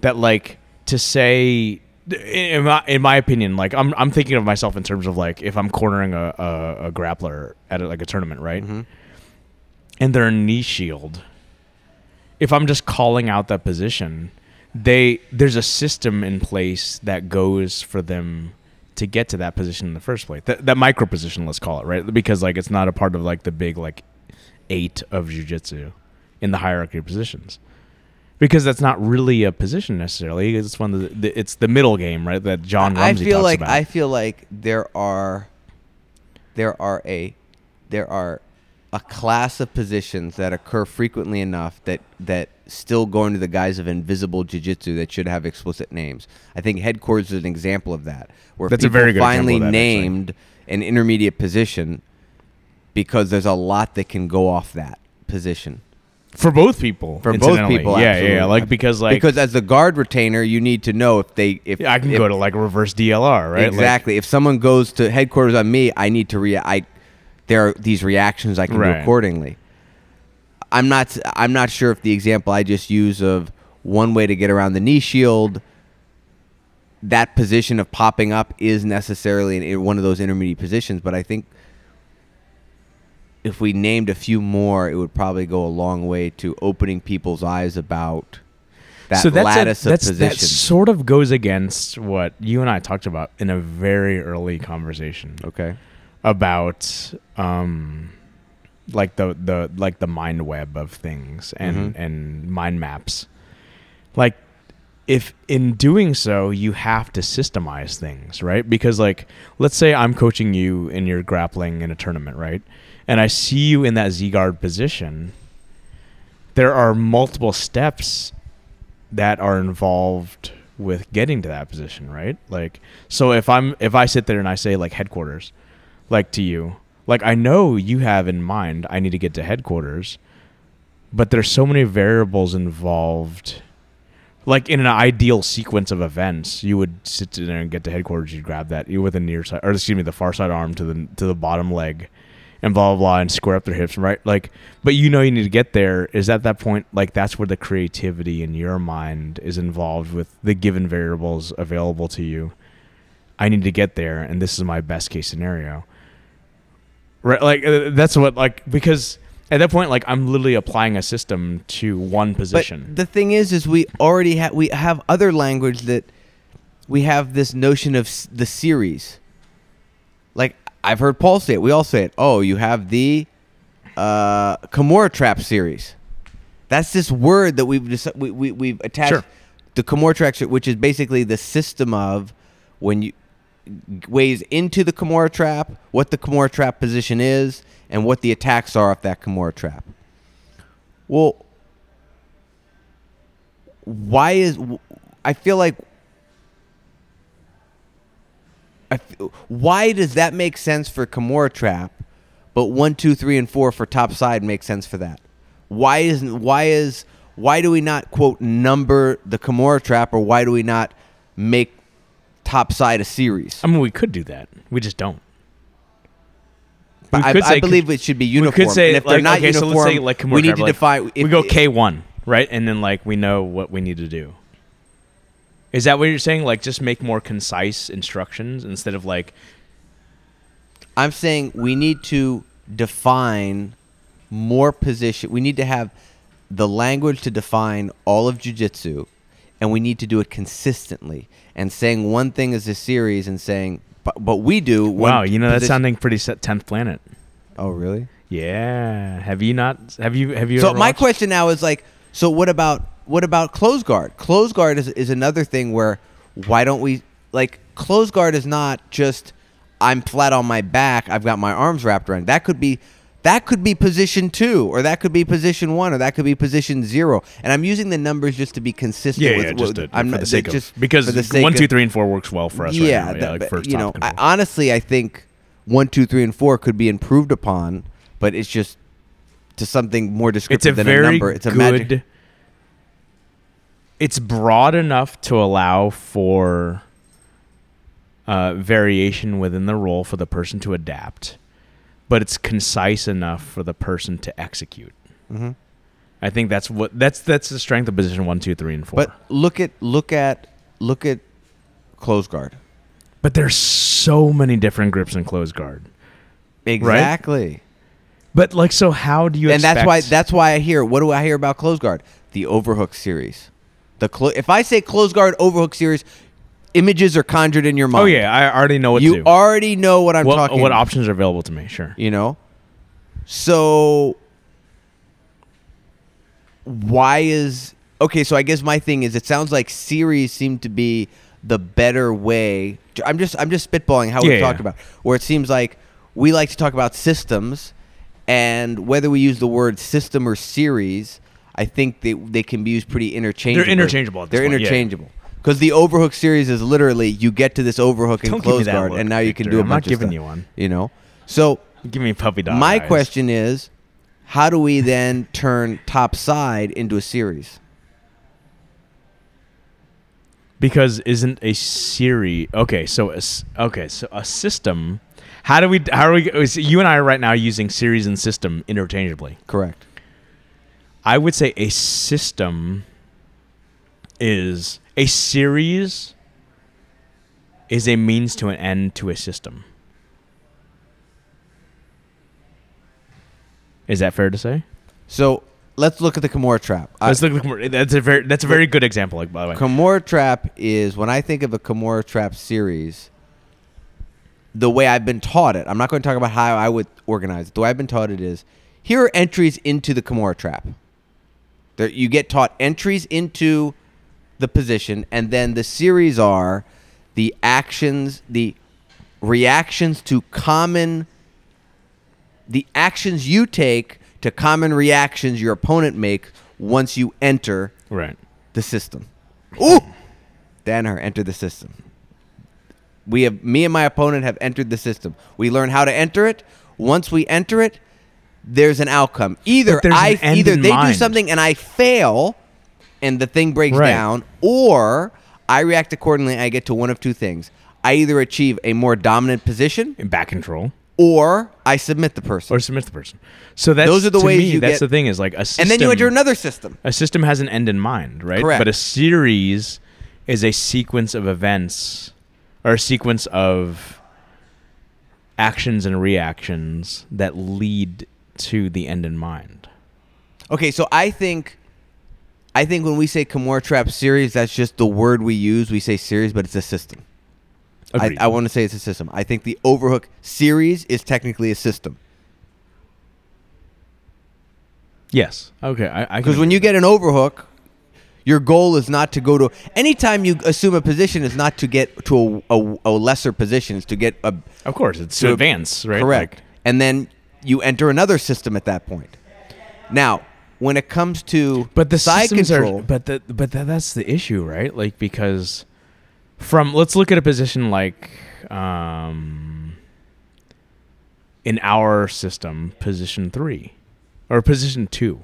that like to say in my, in my opinion, like I'm I'm thinking of myself in terms of like if I'm cornering a, a, a grappler at a, like a tournament, right? Mhm. And they're a knee shield. If I'm just calling out that position, they there's a system in place that goes for them to get to that position in the first place. That, that micro position, let's call it, right? Because like it's not a part of like the big like eight of jujitsu in the hierarchy of positions. Because that's not really a position necessarily. It's one of the, the it's the middle game, right? That John I feel talks like about. I feel like there are there are a there are a class of positions that occur frequently enough that that still go into the guise of invisible jiu-jitsu that should have explicit names. I think headquarters is an example of that, where That's a people very good finally that, actually. named an intermediate position because there's a lot that can go off that position. for both people. For both people, yeah, yeah, absolutely. yeah. Like because like because as the guard retainer, you need to know if they if yeah, I can if- go to like reverse DLR, right? Like, Exactly. if someone goes to headquarters on me, I need to rea- I there are these reactions I can Right. do accordingly. I'm not I'm not sure if the example I just used of one way to get around the knee shield that position of popping up is necessarily in one of those intermediate positions, but I think if we named a few more, it would probably go a long way to opening people's eyes about that so that's a- lattice that's, of That sort of goes against what you and I talked about in a very early conversation okay. About um like the the like the mind web of things and Mhm. and mind maps. Like if in doing so you have to systemize things, right? Because like let's say I'm coaching you and you're grappling in a tournament, right? And I see you in that Z guard position. There are multiple steps that are involved with getting to that position, right? Like so if I'm if I sit there and I say like headquarters, like to you, like I know you have in mind I need to get to headquarters, but there's so many variables involved. Like in an ideal sequence of events, you would sit there and get to headquarters. You'd grab that with the near side, or excuse me, the far side arm to the to the bottom leg, and blah blah blah, and square up their hips, right? Like, but you know you need to get there. Is at that point like that's where the creativity in your mind is involved with the given variables available to you. I need to get there, and this is my best case scenario. Right, like uh, that's what like because at that point, like I'm literally applying a system to one position. But the thing is, is we already have we have other language that we have this notion of s- the series. Like I've heard Paul say it. We all say it. Oh, you have the uh, Kimura trap series. That's this word that we've just, we, we we've attached Sure. the Kimura trap, se- which is basically the system of when you ways into the Kimura trap, what the Kimura trap position is, and what the attacks are off that Kimura trap. Well, why is I feel like I f- why does that make sense for Kimura trap, but one, two, three, and four for top side makes sense for that? Why isn't why is why do we not quote number the Kimura trap or why do we not make top side a series? I mean, we could do that. We just don't. But We I, could I believe it should be uniform. we could say and if like they're not okay, uniform, so let's say like we need to define. we go K one, right, and then like we know what we need to do. Is that what you're saying? Like just make more concise instructions instead of like I'm saying we need to define more position. We need to have the language to define all of jujitsu, and we need to do it consistently. And saying one thing is a series, and saying, but, but we do. wow, you know that's position- sounding pretty set tenth planet. Oh, really? Yeah. Have you not? Have you? Have you? So my watched- question now is like, so what about what about close guard? Close guard is is another thing where why don't we like close guard is not just I'm flat on my back, I've got my arms wrapped around. That could be that could be position two, or that could be position one, or that could be position zero. And I'm using the numbers just to be consistent. Yeah, with, yeah, just to, I'm for not the sake just of because for the sake one, two, three, and four works well for us. yeah, right now. that- like first you know, I, honestly, I think one, two, three, and four could be improved upon, but it's just to something more it's a descriptive than very a number. It's a good. magic. It's broad enough to allow for uh, variation within the role for the person to adapt, but it's concise enough for the person to execute. hmm I think that's what that's that's the strength of position one, two, three, and four. But look at look at look at close guard. but there's so many different grips in close guard. Exactly. But like, so how do you? and that's why that's why I hear what do I hear about close guard? The overhook series. The clo- if I say close guard overhook series, images are conjured in your oh, mind. Oh yeah, I already know what you to do. already know what I'm what, talking. what about, options are available to me? Sure. You know. So why is okay? So I guess my thing is, it sounds like series seem to be the better way. I'm just I'm just spitballing how Yeah, we talked yeah. about, where it seems like we like to talk about systems, and whether we use the word system or series, I think they they can be used pretty interchangeably. interchangeable at this They're point, yeah. Because the overhook series is literally you get to this overhook and Don't give me close that guard, look, and now you can Victor. do a I'm not bunch of giving stuff, you one. You know, so Give me puppy dog. my eyes. question is, how do we then turn top side into a series? because isn't a series okay? So a, s- okay, so a system. How do we? How are we? is- You and I are right now using series and system interchangeably. Correct. I would say a system is a series is a means to an end to a system. Is that fair to say? So let's look at the Kimura trap. Let's look at the Kimura- that's a very that's a very good example. Like by the way, Kimura trap is when I think of a Kimura trap series. The way I've been taught it, I'm not going to talk about how I would organize it. The way I've been taught it is, here are entries into the Kimura trap. There, you get taught entries into the position, and then the series are the actions, the reactions to common, the actions you take to common reactions your opponent makes once you enter right? the system. Ooh, Danaher enter the system. We have me and my opponent have entered the system. We learn how to enter it. Once we enter it, there's an outcome. Either I either they do something and I fail, and the thing breaks Right. down, or I react accordingly. And I get to one of two things. I either achieve a more dominant position, In back control or I submit the person, or submit the person. So that's Those are the to ways me, you That's get- the thing is like a system, and then you enter another system. a system has an end in mind, right? Correct. But a series is a sequence of events or a sequence of actions and reactions that lead to the end in mind. Okay, so I think, I think when we say Kimura Trap series, that's just the word we use. We say series, but it's a system. I, Agreed. I want to say it's a system. I think the Overhook series is technically a system yes. Okay. I, I because when you get an Overhook, your goal is not to go to. Anytime you assume a position, is not to get to a, a, a lesser position. It's to get a of course it's So- to advance, right? Correct. Like, and then you enter another system at that point. Now, when it comes to but the side control, are but the, but tha- that's the issue right like because from let's look at a position like um in our system position 3 or position 2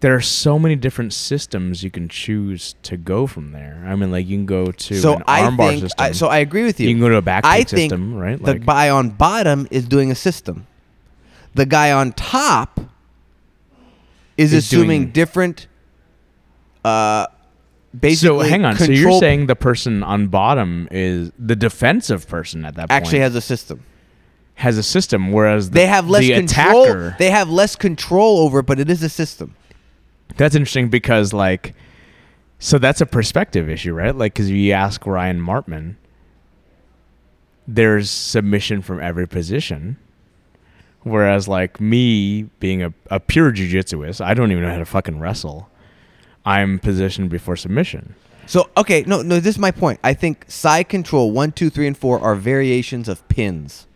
there are so many different systems you can choose to go from there i mean like you can go to so an armbar system I, so. I agree with you. you can go to a back I system right the like buy on bottom is doing a system. The guy on top is, Is assuming doing- different. Uh, basically, so hang on. So you're saying the person on bottom is the defensive person at that point actually has a system. has a system, whereas the, They have less the control. attacker. They have less control over it, but it is a system. That's interesting because like, so that's a perspective issue, right? Like, because if you ask Ryan Martman, there's submission from every position, whereas like me being a, a pure jujitsuist, I don't even know how to fucking wrestle. I'm positioned before submission. So okay, no, no. This is my point. I think side control one, two, three, and four are variations of pins.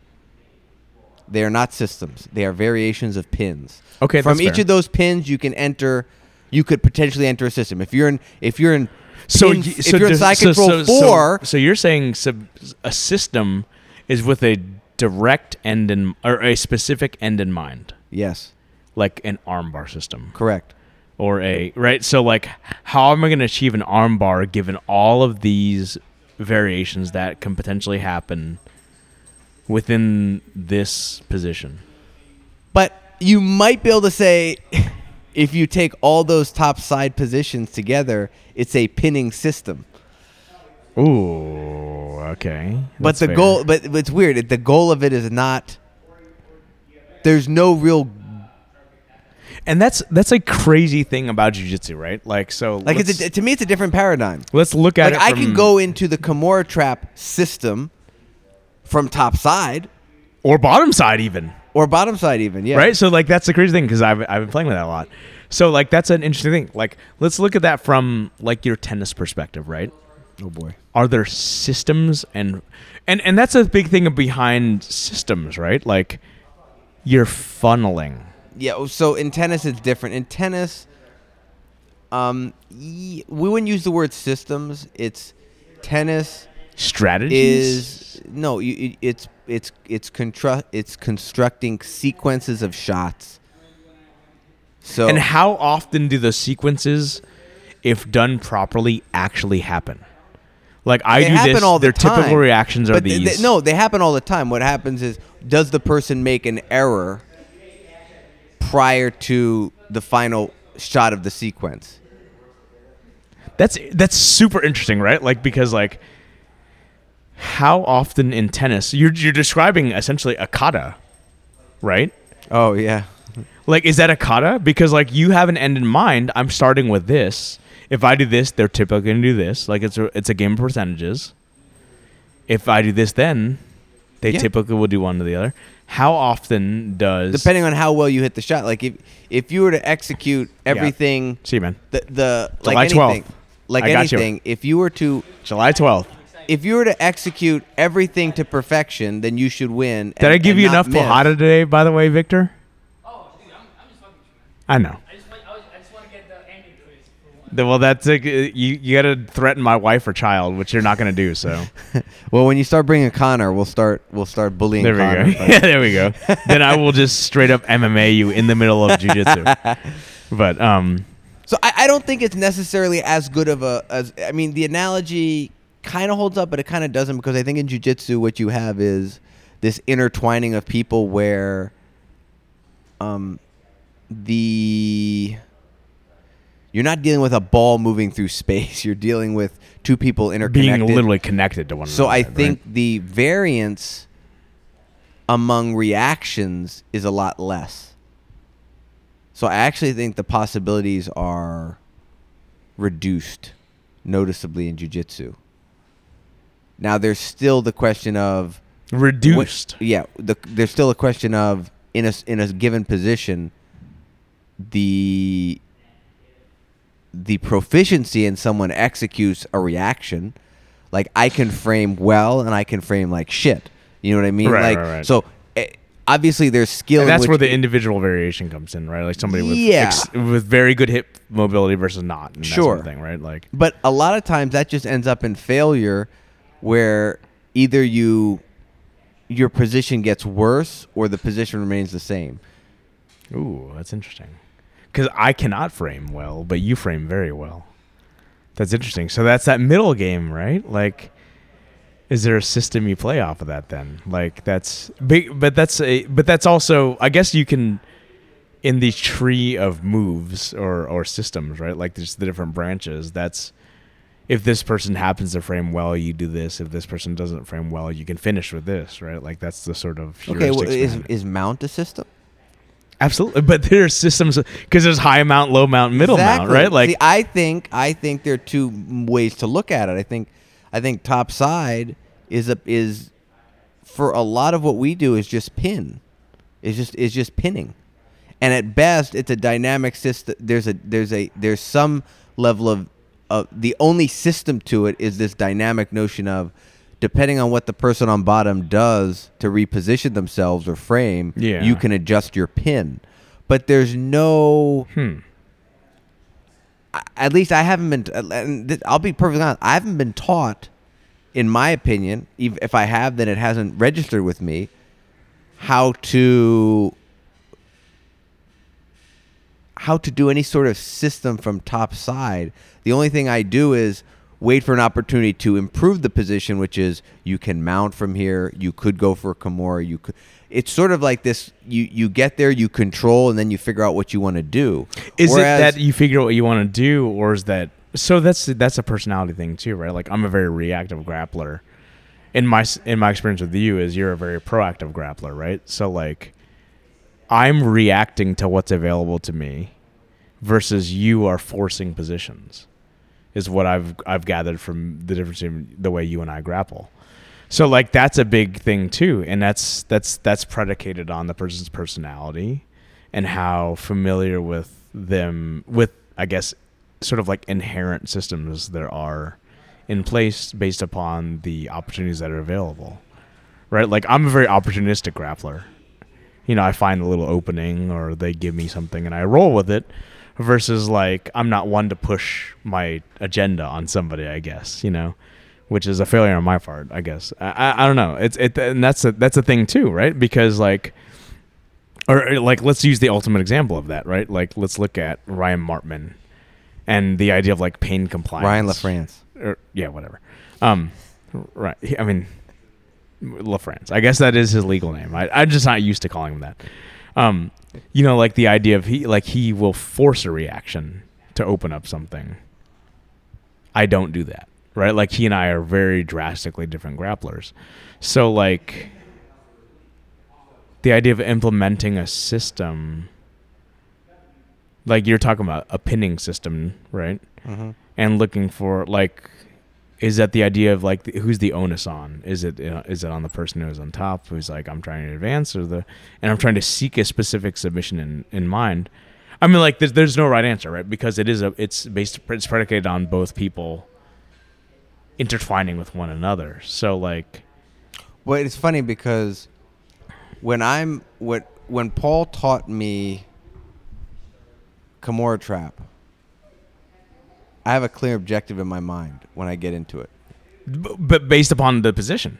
They are not systems. They are variations of pins. Okay, From each fair. of those pins, you can enter. You could potentially enter a system. If you're in, if you're in, So, y- if you're in side so- control so- so- four, So, you're saying sub, a system is with a direct end in or a specific end in mind, yes, like an armbar system. correct. or a right so like how am i going to achieve an armbar given all of these variations that can potentially happen within this position But you might be able to say, if you take all those top side positions together, it's a pinning system. ooh okay but That's the fair. goal, but it's weird. The goal of it is not. There's no real and that's that's a crazy thing about jiu-jitsu right like so like. It's a, to me, it's a different paradigm. let's look at Like it I can go into the Kimura trap system from top side or bottom side even or bottom side, even. Yeah. right? So like that's the crazy thing because I've I've been playing with that a lot. So like that's an interesting thing. Like let's look at that from like your tennis perspective, right? Oh boy. Are there systems and and and that's a big thing behind systems, right? Like you're funneling. Yeah. oh, So in tennis, it's different. In tennis, um, we wouldn't use the word systems. It's tennis Strategies is no. You, it's it's it's constru- it's constructing sequences of shots. So and how often do those sequences, if done properly, actually happen? Like I They do happen this, all the their typical reactions are but they- these. they- no, they happen all the time. What happens is, does the person make an error prior to the final shot of the sequence? That's that's super interesting, right? Like because like how often in tennis you're you're describing essentially a kata, right? Oh yeah. Like is that a kata? Because like you have an end in mind. I'm starting with this. If I do this, they're typically gonna do this. Like it's a it's a game of percentages. If I do this, then they Yeah. typically will do one or the other. How often does Depending on how well you hit the shot. Like if if you were to execute everything, See you, man. the the July like 12th. like I got you. anything, if you were to July twelfth. if you were to execute everything to perfection, then you should win. Did and- I give you enough miss. porrada today, by the way, Victor? Oh, dude, I'm, I'm just fucking with you, man. I know. I just want, I, was, I just want to get the ending for this. For one. The- Well, that's a, you. You got to threaten my wife or child, which you're not going to do. So Well, when you start bringing Connor, we'll start we'll start bullying. there we Connor. go. yeah, there we go. then I will just straight up MMA you in the middle of jujitsu. But um, So I, I don't think it's necessarily as good of a as I mean the analogy kind of holds up, but it kind of doesn't because I think in jujitsu what you have is this intertwining of people where um the you're not dealing with a ball moving through space. You're dealing with two people interconnected. being literally connected to one another. So I another. think right? the variance among reactions is a lot less. So I actually think the possibilities are reduced noticeably in jujitsu. Now there's still the question of what- reduced. yeah, the, there's still a question of in a in a given position, the the proficiency in someone executes a reaction. Like I can frame well and I can frame like shit. You know what I mean? Right, like right, right. so. eh, Obviously, there's skill. And that's where the individual variation comes in, right? Like somebody with Yeah. ex- with very good hip mobility versus not. And that sort of Sure. thing, right? Like But a lot of times that just ends up in failure where either you your position gets worse or the position remains the same. Ooh, that's interesting. Because I cannot frame well, but you frame very well. That's interesting. So that's that middle game, right? Like, is there a system you play off of that then like that's big but that's a but that's also i guess you can in the tree of moves or or systems right like there's the different branches that's if this person happens to frame well you do this if this person doesn't frame well you can finish with this right like that's the sort of Okay, well, is is mount a system? Absolutely but there's systems because there's high mount low mount middle mount Exactly. right like See, I think I think there are two ways to look at it. I think I think top side is a is for a lot of what we do is just pin. Is just is just pinning. And at best it's a dynamic system there's a there's a there's some level of of the only system to it is this dynamic notion of depending on what the person on bottom does to reposition themselves or frame, Yeah. you can adjust your pin. But there's no. Hmm. At least I haven't been. And I'll be perfectly honest. I haven't been taught, in my opinion, if I have, then it hasn't registered with me, how to how to do any sort of system from top side. The only thing I do is wait for an opportunity to improve the position, which is you can mount from here. You could go for a Kimura. You could. It's sort of like this. You you get there, you control, and then you figure out what you want to do. Is Whereas- it that you figure out what you want to do, or is that so? That's that's a personality thing too, right? Like I'm a very reactive grappler. In my in my experience with you, is you're a very proactive grappler, right? So like, I'm reacting to what's available to me, versus you are forcing positions, is what I've I've gathered from the difference in the way you and I grapple. So like that's a big thing too, and that's that's that's predicated on the person's personality and how familiar with them with I guess sort of like inherent systems there are in place based upon the opportunities that are available. Right? Like I'm a very opportunistic grappler. You know, I find a little opening or they give me something and I roll with it versus like I'm not one to push my agenda on somebody, I guess, you know which is a failure on my part, I guess. I, I, I don't know. It's it, and that's a that's a thing too, right? Because like, or, like, let's use the ultimate example of that, right? Like, let's look at Ryan Martman and the idea of like pain compliance. Ryan LaFrance. Or, yeah, whatever. Um, right. I mean, LaFrance. I guess that is his legal name. I, I'm just not used to calling him that. Um, you know, like the idea of he like he will force a reaction to open up something. I don't do that, right? Like he and I are very drastically different grapplers. So like the idea of implementing a system like you're talking about a pinning system, right? Mm-hmm. And looking for like is that the idea of like who's the onus on? Is it you know, is it on the person who's on top who's like I'm trying to advance or the and I'm trying to seek a specific submission in in mind? I mean like there's there's no right answer, right? Because it is a it's based it's predicated on both people intertwining with one another. So like Well, it's funny because when I'm what when Paul taught me Kimura trap, I have a clear objective in my mind when I get into it. b- but based upon the position.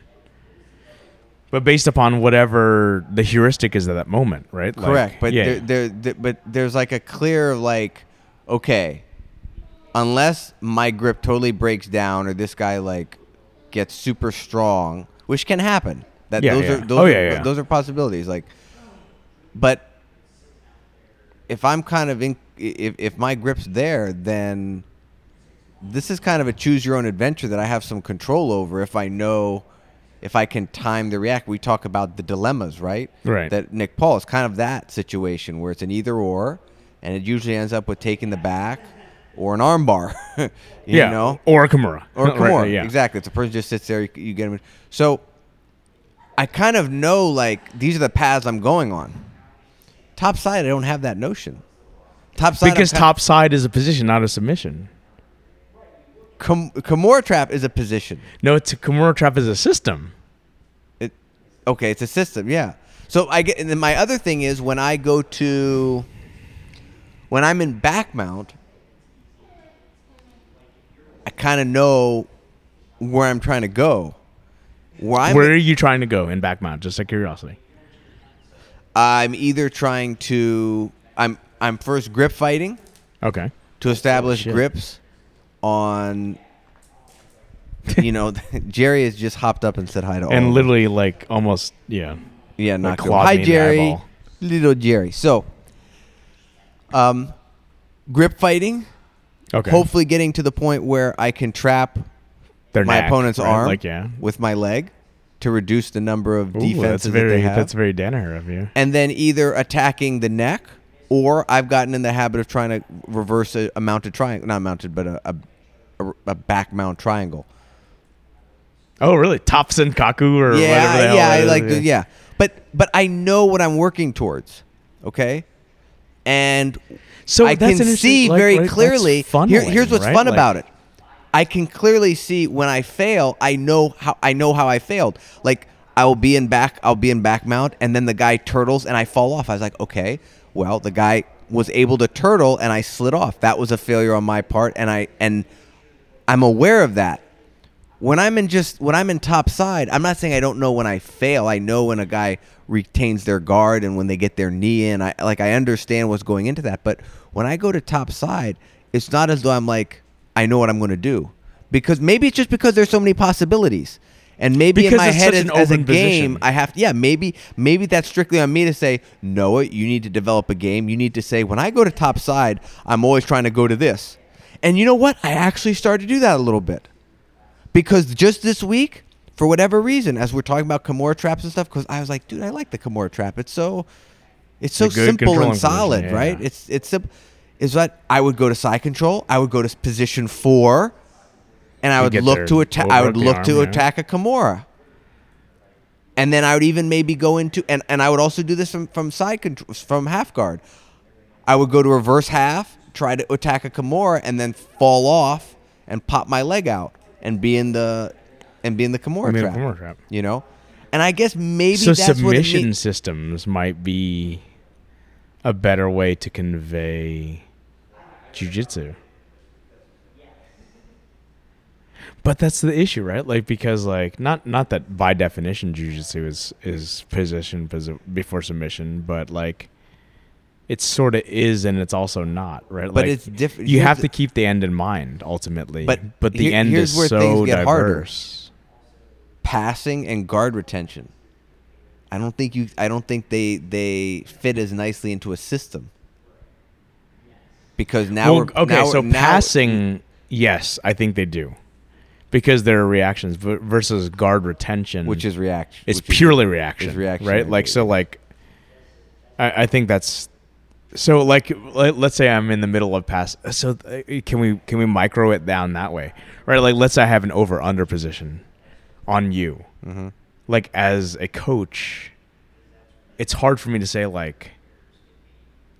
But based upon whatever the heuristic is at that moment, right? Like, Correct, but yeah, there, there, there, but there's like a clear like, okay, unless my grip totally breaks down or this guy like gets super strong, which can happen. That Yeah, those yeah. are those Oh, are, yeah, yeah. those are possibilities. Like, but if I'm kind of in, if if my grip's there, then this is kind of a choose your own adventure that I have some control over if I know if I can time the react. We talk about the dilemmas, right? Right. That Nick Paul is kind of that situation where it's an either or, and it usually ends up with taking the back or an armbar. you yeah, know, or a Kimura, or Right, Kimura. yeah, Exactly. It's a person just sits there. You, you get him. So I kind of know like these are the paths I'm going on. Top side, I don't have that notion. Top side, Because top side is a position, not a submission. Kim- Kimura trap is a position. No, it's a Kimura trap is a system. It okay, it's a system, yeah. So I get, and then my other thing is when I go to, when I'm in back mount, I kind of know where I'm trying to go. Where I'm, Where are you trying to go in back mount? Just out of curiosity. I'm either trying to, I'm I'm first grip fighting Okay. to establish shit. grips on you know, Jerry has just hopped up and said hi to all. and literally like almost yeah. yeah, like not cool. Hi, Jerry. Little Jerry. So, um, grip fighting. Okay. Hopefully, getting to the point where I can trap Their my opponent's right? arm Like yeah. with my leg to reduce the number of Ooh, defenses that's that very they have. that's very Danaher of you. and then either attacking the neck or I've gotten in the habit of trying to reverse a, a mounted triangle, not mounted, but a, a, a, a back mount triangle. Oh really? Topson Kaku or whatever the yeah, hell yeah, I like the, yeah. But but I know what I'm working towards. Okay, and So I can see like- very like, clearly. funneling, Here, here's what's right? fun Like- about it. I can clearly see when I fail. I know how I know how I failed. Like I will be in back. I'll be in back mount, and then the guy turtles, and I fall off. I was like, okay, well, the guy was able to turtle, and I slid off. That was a failure on my part, and I and I'm aware of that. When I'm in just when I'm in top side, I'm not saying I don't know when I fail. I know when a guy retains their guard and when they get their knee in. I like I understand what's going into that. But when I go to top side, it's not as though I'm like I know what I'm going to do because maybe it's just because there's so many possibilities. And maybe in my head as, as a game, position. I have to, yeah, maybe maybe that's strictly on me to say, Noah, you need to develop a game. You need to say, when I go to top side, I'm always trying to go to this. And you know what? I actually started to do that a little bit. Because just this week, for whatever reason, as we're talking about Kimura traps and stuff, because I was like, dude, I like the Kimura trap. It's so it's so It's a good simple and solid, yeah. right? It's it's simple. Is that I would go to side control, I would go to position four, and I would look to attack. I would look arm, to yeah. attack a Kimura. And then I would even maybe go into and, and I would also do this from, from side control from half guard. I would go to reverse half, try to attack a Kimura, and then fall off and pop my leg out and be in the and be in the Kimura trap. Kimura trap. You know, and I guess maybe so that's what it submission systems might be a better way to convey jujitsu. But that's the issue, right? Like because like not not that by definition jujitsu is is position before submission, but like it sort of is and it's also not, right? But like, it's different. You have to keep the end in mind ultimately. But but the here- end is where so things get harder. diverse. passing and guard retention. I don't think you. I don't think they they fit as nicely into a system. Because now Well, we're okay, now, so passing, yes, I think they do, because there are reactions versus guard retention, which is reaction. it's which is- purely reaction, is reactionary right? Like so, like I, I think that's so. Like let, let's say I'm in the middle of pass. So uh, can we can we micro it down that way, right? Like let's say I have an over under position on you, Mm-hmm. like as a coach, it's hard for me to say like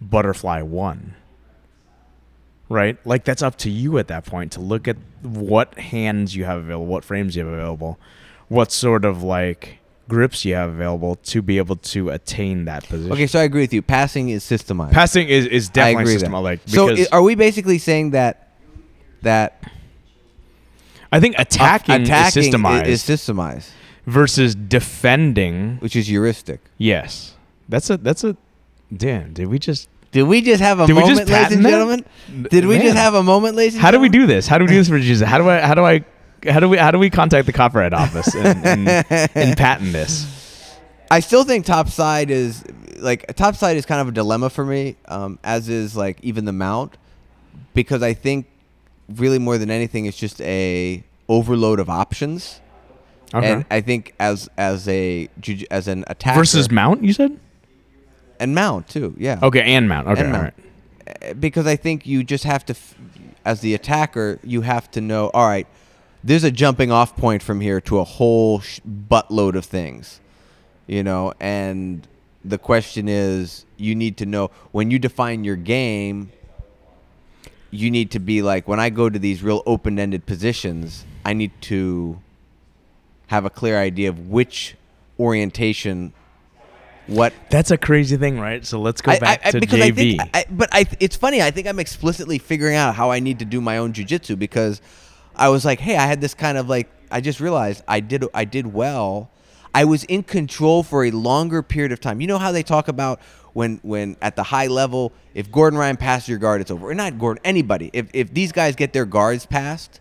butterfly one. Right? Like that's up to you at that point to look at what hands you have available, what frames you have available, what sort of like grips you have available to be able to attain that position. Okay, so I agree with you. Passing is systemized. Passing is, is definitely agree with system that. like so are we basically saying that that I think attacking, attacking is systemized is systemized, versus defending. which is heuristic? Yes. That's a that's a damn, did we just Did we just have a Did moment, ladies and that? gentlemen? Did we Man. just have a moment, ladies and How do we do this? How do we do this for Jesus? How do I how do I how do we how do we contact the copyright office and, and, and patent this? I still think topside is like topside is kind of a dilemma for me, um, as is like even the mount, because I think really more than anything it's just a overload of options, Okay. and I think as as a as an attacker Versus mount, you said? and mount too, yeah. Okay, and mount. Okay, And mount. right. Uh, because I think you just have to, as the attacker, you have to know. All right, there's a jumping off point from here to a whole sh- buttload of things, you know. And the question is, you need to know when you define your game. You need to be like when I go to these real open-ended positions. I need to have a clear idea of which orientation, what That's a crazy thing, right? So let's go I- back I, I, to because JV. I think, but I, it's funny. I think I'm explicitly figuring out how I need to do my own jujitsu because I was like, hey, I had this kind of like. I just realized I did. I did well. I was in control for a longer period of time. You know how they talk about when, when at the high level, if Gordon Ryan passes your guard, it's over. Or not Gordon, anybody. If if these guys get their guards passed,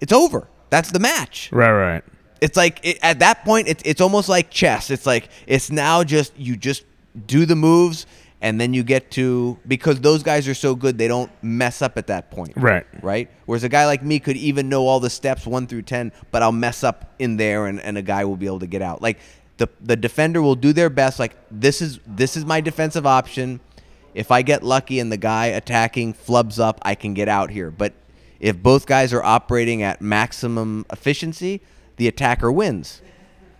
it's over. That's the match. Right, right. It's like it, at that point, it's it's almost like chess. It's like it's now just you just do the moves, and then you get to because those guys are so good, they don't mess up at that point. Right. Right. Whereas a guy like me could even know all the steps one through ten, but I'll mess up in there, and, and a guy will be able to get out. Like the the defender will do their best. Like this is this is my defensive option. If I get lucky and the guy attacking flubs up, I can get out here. But if both guys are operating at maximum efficiency, the attacker wins.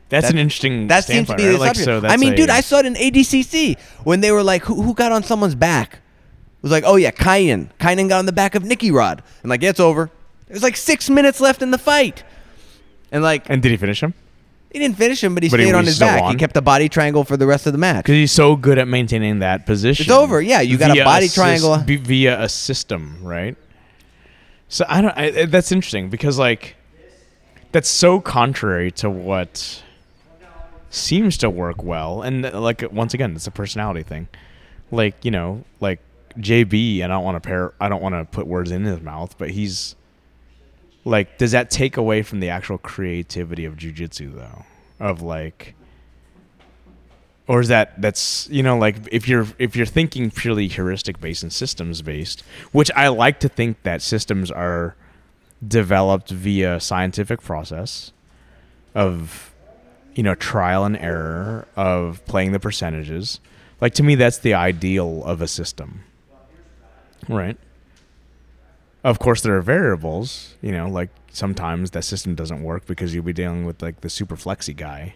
That's That- an interesting. That seems to be right? the like, subject. so I mean, a- dude, I saw it in ADCC when they were like, who, who got on someone's back? It was like, oh yeah, Kyan. Kyan got on the back of Nicky Rod. And like, yeah, it's over. There's like six minutes left in the fight. And like, And did he finish him? he didn't finish him, but he But he- stayed on he his still back. He kept the body triangle for the rest of the match. Because he's so good at maintaining that position. It's over, yeah, you got a body triangle. via a system, right? So I don't. I, that's interesting because like that's so contrary to what seems to work well, and uh, like once again, it's a personality thing. Like you know, like JB, and I don't want to pair. I don't want to put words in his mouth, but he's like, does that take away from the actual creativity of jujitsu though? Of like or is that that's you know like if you're if you're thinking purely heuristic based and systems based which i like to think that systems are developed via scientific process of you know trial and error of playing the percentages like to me that's the ideal of a system right of course there are variables you know like sometimes that system doesn't work because you'll be dealing with like the super flexy guy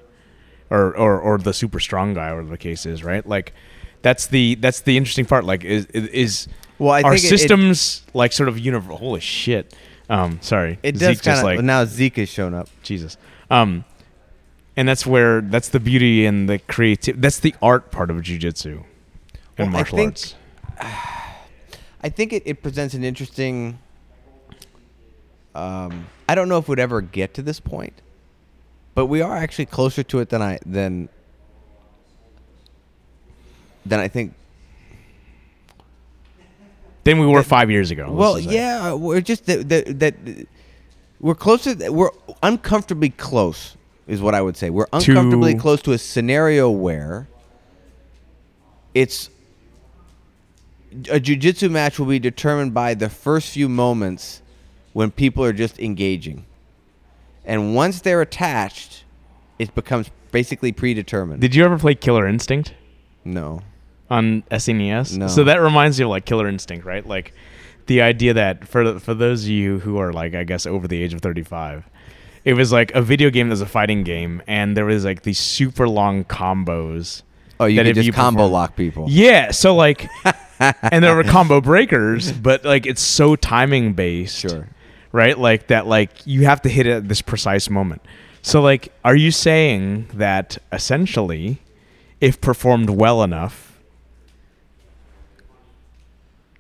or, or or the super strong guy, or the case is, right? Like that's the that's the interesting part. Like is is Well, I are think it- it- systems like sort of universal? Holy shit! Um, sorry, It Zeke does kind of. like now Zeke has shown up. Jesus. Um, and that's where that's the beauty and the creative. That's the art part of jujitsu and Well, I martial think- arts. I think it, it presents an interesting. Um, I don't know if we'd ever get to this point, but we are actually closer to it than I than than I think. Than we were five years ago. Well, yeah, we're just that that, that we're closer. We're uncomfortably close, is what I would say. We're uncomfortably To- close to a scenario where it's a jujitsu match will be determined by the first few moments when people are just engaging, and once they're attached, it becomes basically predetermined. Did you ever play Killer Instinct? no, on SNES. No. So that reminds me of like Killer Instinct, right? Like the idea that for for those of you who are like I guess over the age of 35, it was like a video game that was a fighting game and there was like these super long combos. oh, you that if just you combo perform- lock people. Yeah, so like and there were combo breakers, but like it's so timing based. Sure. Right? Like that like you have to hit it at this precise moment. So like are you saying that essentially if performed well enough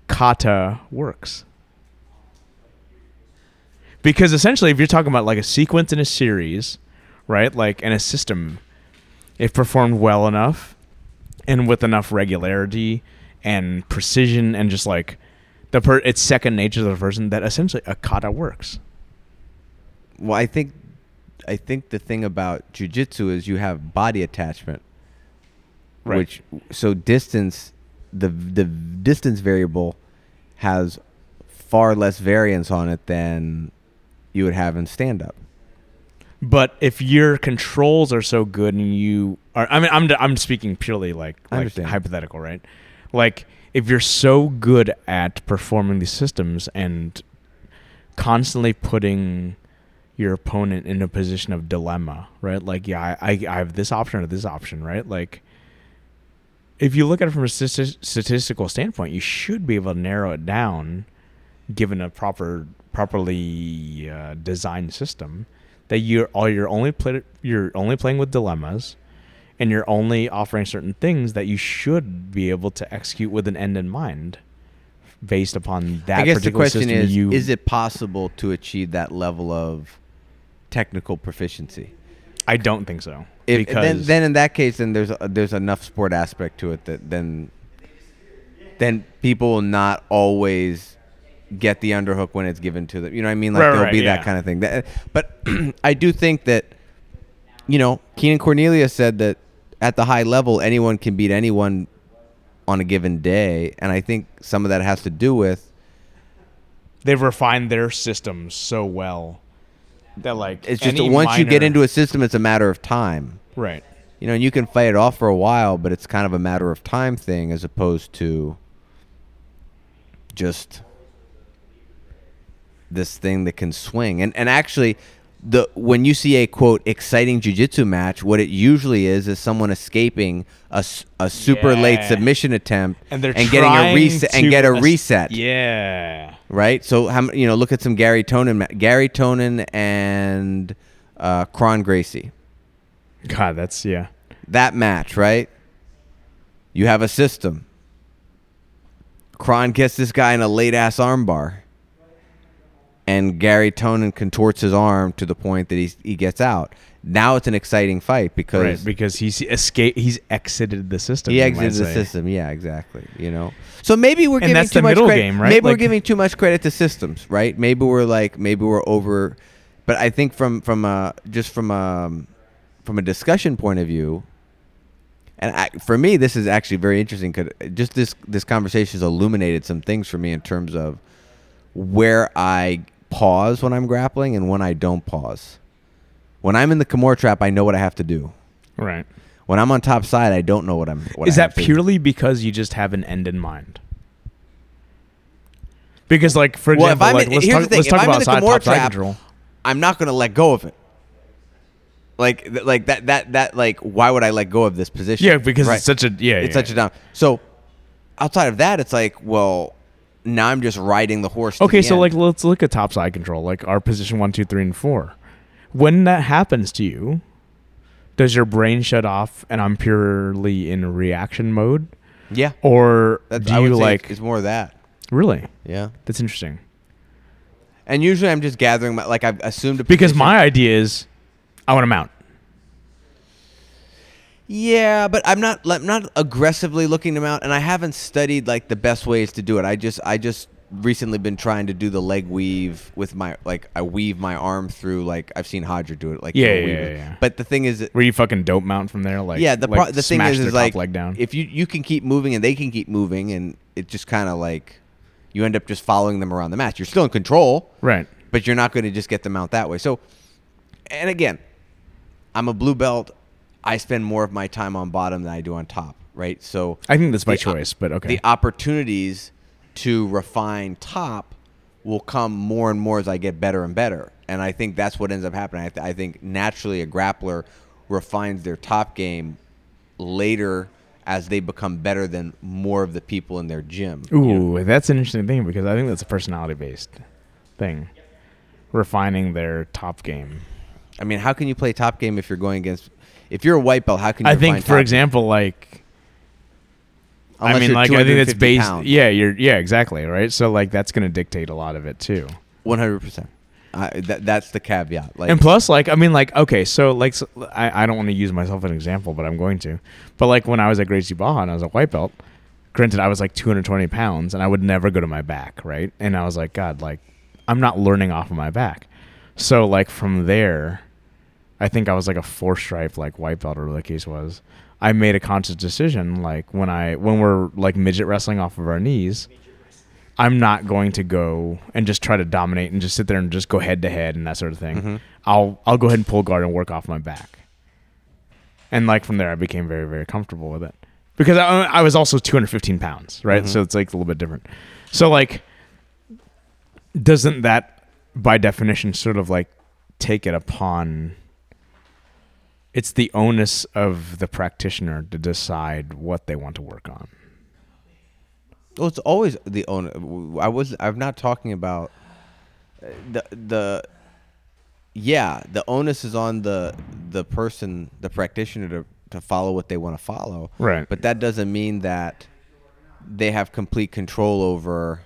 kata works? Because essentially if you're talking about like a sequence in a series, right? Like in a system if performed well enough and with enough regularity and precision and just like the per it's second nature to the person that essentially a kata works. Well, I think I think the thing about jujitsu is you have body attachment, Right. which so distance, the the distance variable has far less variance on it than you would have in stand up. But if your controls are so good and you are, I mean, I'm I'm speaking purely like, like hypothetical, right? Like if you're so good at performing these systems and constantly putting your opponent in a position of dilemma, right? Like, yeah, I, I I have this option or this option, right? Like, if you look at it from a statistical standpoint, you should be able to narrow it down, given a proper, properly uh, designed system, that you're all you're only play, you're only playing with dilemmas, and you're only offering certain things that you should be able to execute with an end in mind, based upon that I guess the question system is: you Is it possible to achieve that level of technical proficiency? I don't think so. If, because then, then in that case, then there's a, there's enough sport aspect to it that then then people will not always get the underhook when it's given to them. You know what I mean? Like Right, there'll right, be yeah. that kind of thing. That, but I do think that you know, Keenan Cornelius said that at the high level anyone can beat anyone on a given day, and I think some of that has to do with They've refined their systems so well that like it's just once you get into a system it's a matter of time. right. You know, and you can fight it off for a while, but it's kind of a matter of time thing as opposed to just this thing that can swing. And and actually the when you see a quote exciting jiu-jitsu match, what it usually is is someone escaping a, a super late submission attempt And they're getting a reset and get a es- reset Yeah. right? So how you know? Look at some Garry Tonon, Garry Tonon and uh, Kron Gracie. God, that's yeah. That match, right? You have a system. Kron gets this guy in a late ass armbar, and Garry Tonon contorts his arm to the point that he's, he gets out. Now it's an exciting fight because Right, because he's escaped. He's exited the system. he exited the system. Yeah, exactly. You know, so maybe we're And giving too much credit. game, right? Maybe we're giving too much credit to systems, right? Maybe we're like, maybe we're over. But I think from from a just from a from a discussion point of view, and I, for me, this is actually very interesting because just this this conversation has illuminated some things for me in terms of where I pause when I'm grappling and when I don't pause. When I'm in the Kimura trap, I know what I have to do. Right. When I'm on top side, I don't know what I'm. What Is I that to- purely because you just have an end in mind? Because, like, for Well, if example, I'm like, in- let's here's talk, the thing, let's if talk I'm in about the side, top side trap, control. I'm not gonna let go of it. Like, th- like that, that, that, like, why would I let go of this position? Yeah, because Right. it's such a yeah. it's yeah. such a down. So, outside of that, it's like, well, now I'm just riding the horse. to Okay, the so end. like let's look at top side control, like our position one, two, three, and four. When that happens to you, does your brain shut off and I'm purely in reaction mode, yeah, or that's, do I you like it's more of that. really? Yeah, That's interesting. and usually I'm just gathering my like I've assumed a Because my idea is, I want to mount. Yeah, but I'm not like, not aggressively looking them out, and I haven't studied like the best ways to do it. I just I just recently been trying to do the leg weave with my like I weave my arm through like I've seen Hodger do it like Yeah, yeah, yeah, yeah. But the thing is, that- Where you fucking dope mount from there, like yeah, the like the thing is is like leg down. if you you can keep moving and they can keep moving, and it just kind of like you end up just following them around the match. You're still in control, right. but you're not going to just get them out that way. So, and again, I'm a blue belt. I spend more of my time on bottom than I do on top, right? So I think that's by op- choice, but okay. the opportunities to refine top will come more and more as I get better and better. And I think that's what ends up happening. I, th- I think naturally a grappler refines their top game later as they become better than more of the people in their gym. you know? Ooh, that's an interesting thing because I think that's a personality based thing. Refining their top game. I mean, how can you play top game if you're going against? If you're a white belt, how can you? I think, for example, like Unless I mean, like I think it's based. pounds. Yeah, you're yeah, exactly, right. So like that's going to dictate a lot of it too. One hundred percent. That that's the caveat. Like, and plus, like I mean, like okay, so like so, I, I don't want to use myself as an example, but I'm going to. But like when I was at Gracie Barra and I was a white belt, granted I was like 220 pounds and I would never go to my back, right? And I was like, God, like I'm not learning off of my back. So like from there, I think I was like a four stripe like white belt or whatever the case was. I made a conscious decision like when I when we're like midget wrestling off of our knees. I'm not going to go and just try to dominate and just sit there and just go head to head and that sort of thing. Mhm. I'll I'll go ahead and pull guard and work off my back. And like from there, I became very very comfortable with it because I, I was also 215 pounds, right? Mhm. So it's like a little bit different. So like, doesn't that by definition sort of like take it upon? It's the onus of the practitioner to decide what they want to work on. Well, it's always the owner. I was. I'm not talking about uh, the the. Yeah, the onus is on the the person, the practitioner, to to follow what they want to follow. Right. But that doesn't mean that they have complete control over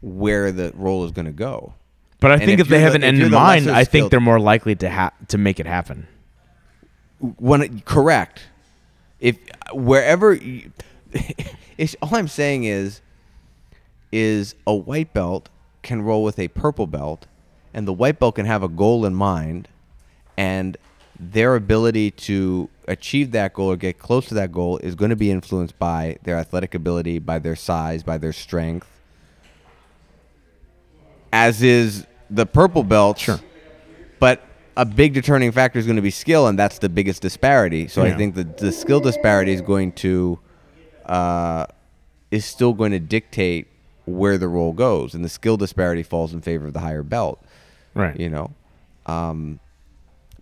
where the role is going to go. But I And think if if, they you're have the- an end in mind, I think skilled- they're more likely to ha- to make it happen. When it, correct if wherever you, it's all i'm saying is is a white belt can roll with a purple belt, and the white belt can have a goal in mind, and their ability to achieve that goal or get close to that goal is going to be influenced by their athletic ability, by their size, by their strength. As is the purple belt. Sure. But a big determining factor is going to be skill, and that's the biggest disparity. So I think that the skill disparity is going to uh, is still going to dictate where the role goes, and the skill disparity falls in favor of the higher belt. Right. You know, um,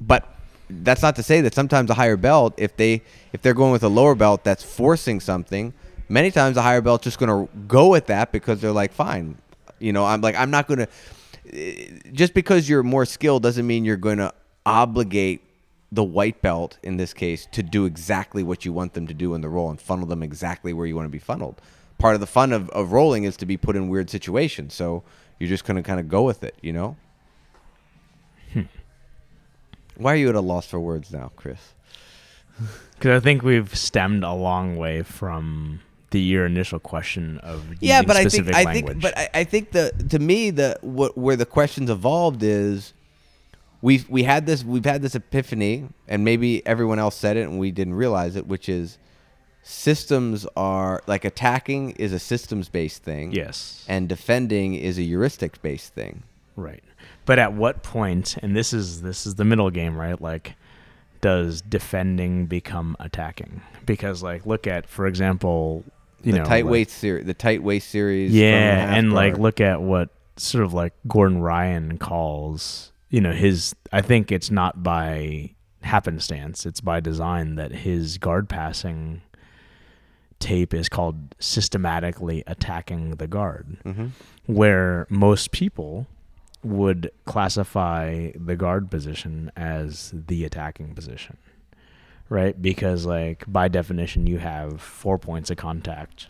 but that's not to say that sometimes a higher belt, if they if they're going with a lower belt that's forcing something, many times a higher belt's just going to go with that because they're like, fine, you know, I'm like I'm not going to. Just because you're more skilled doesn't mean you're going to obligate the white belt in this case to do exactly what you want them to do in the role and funnel them exactly where you want to be funneled. Part of the fun of, of rolling is to be put in weird situations. So you're just going to kind of go with it, you know? Hmm. Why are you at a loss for words now, Chris? Because I think we've stemmed a long way from the your initial question of yeah, but I think specific I think but I, I think the to me the what where the questions evolved is we we had this we've had this epiphany and maybe everyone else said it and we didn't realize it, which is systems are like attacking is a systems based thing. yes, And defending is a heuristic based thing. right. But at what? And this is this is the middle game, right? Like, does defending become attacking? Because like, look at for example, you the know, tight like- weight series the tight weight series. Yeah, and like look at what sort of like Gordon Ryan calls, you know, his I think it's not by happenstance, it's by design that his guard passing tape is called systematically attacking the guard. Mhm. Where most people would classify the guard position as the attacking position. Right? Because like by definition you have 4 points of contact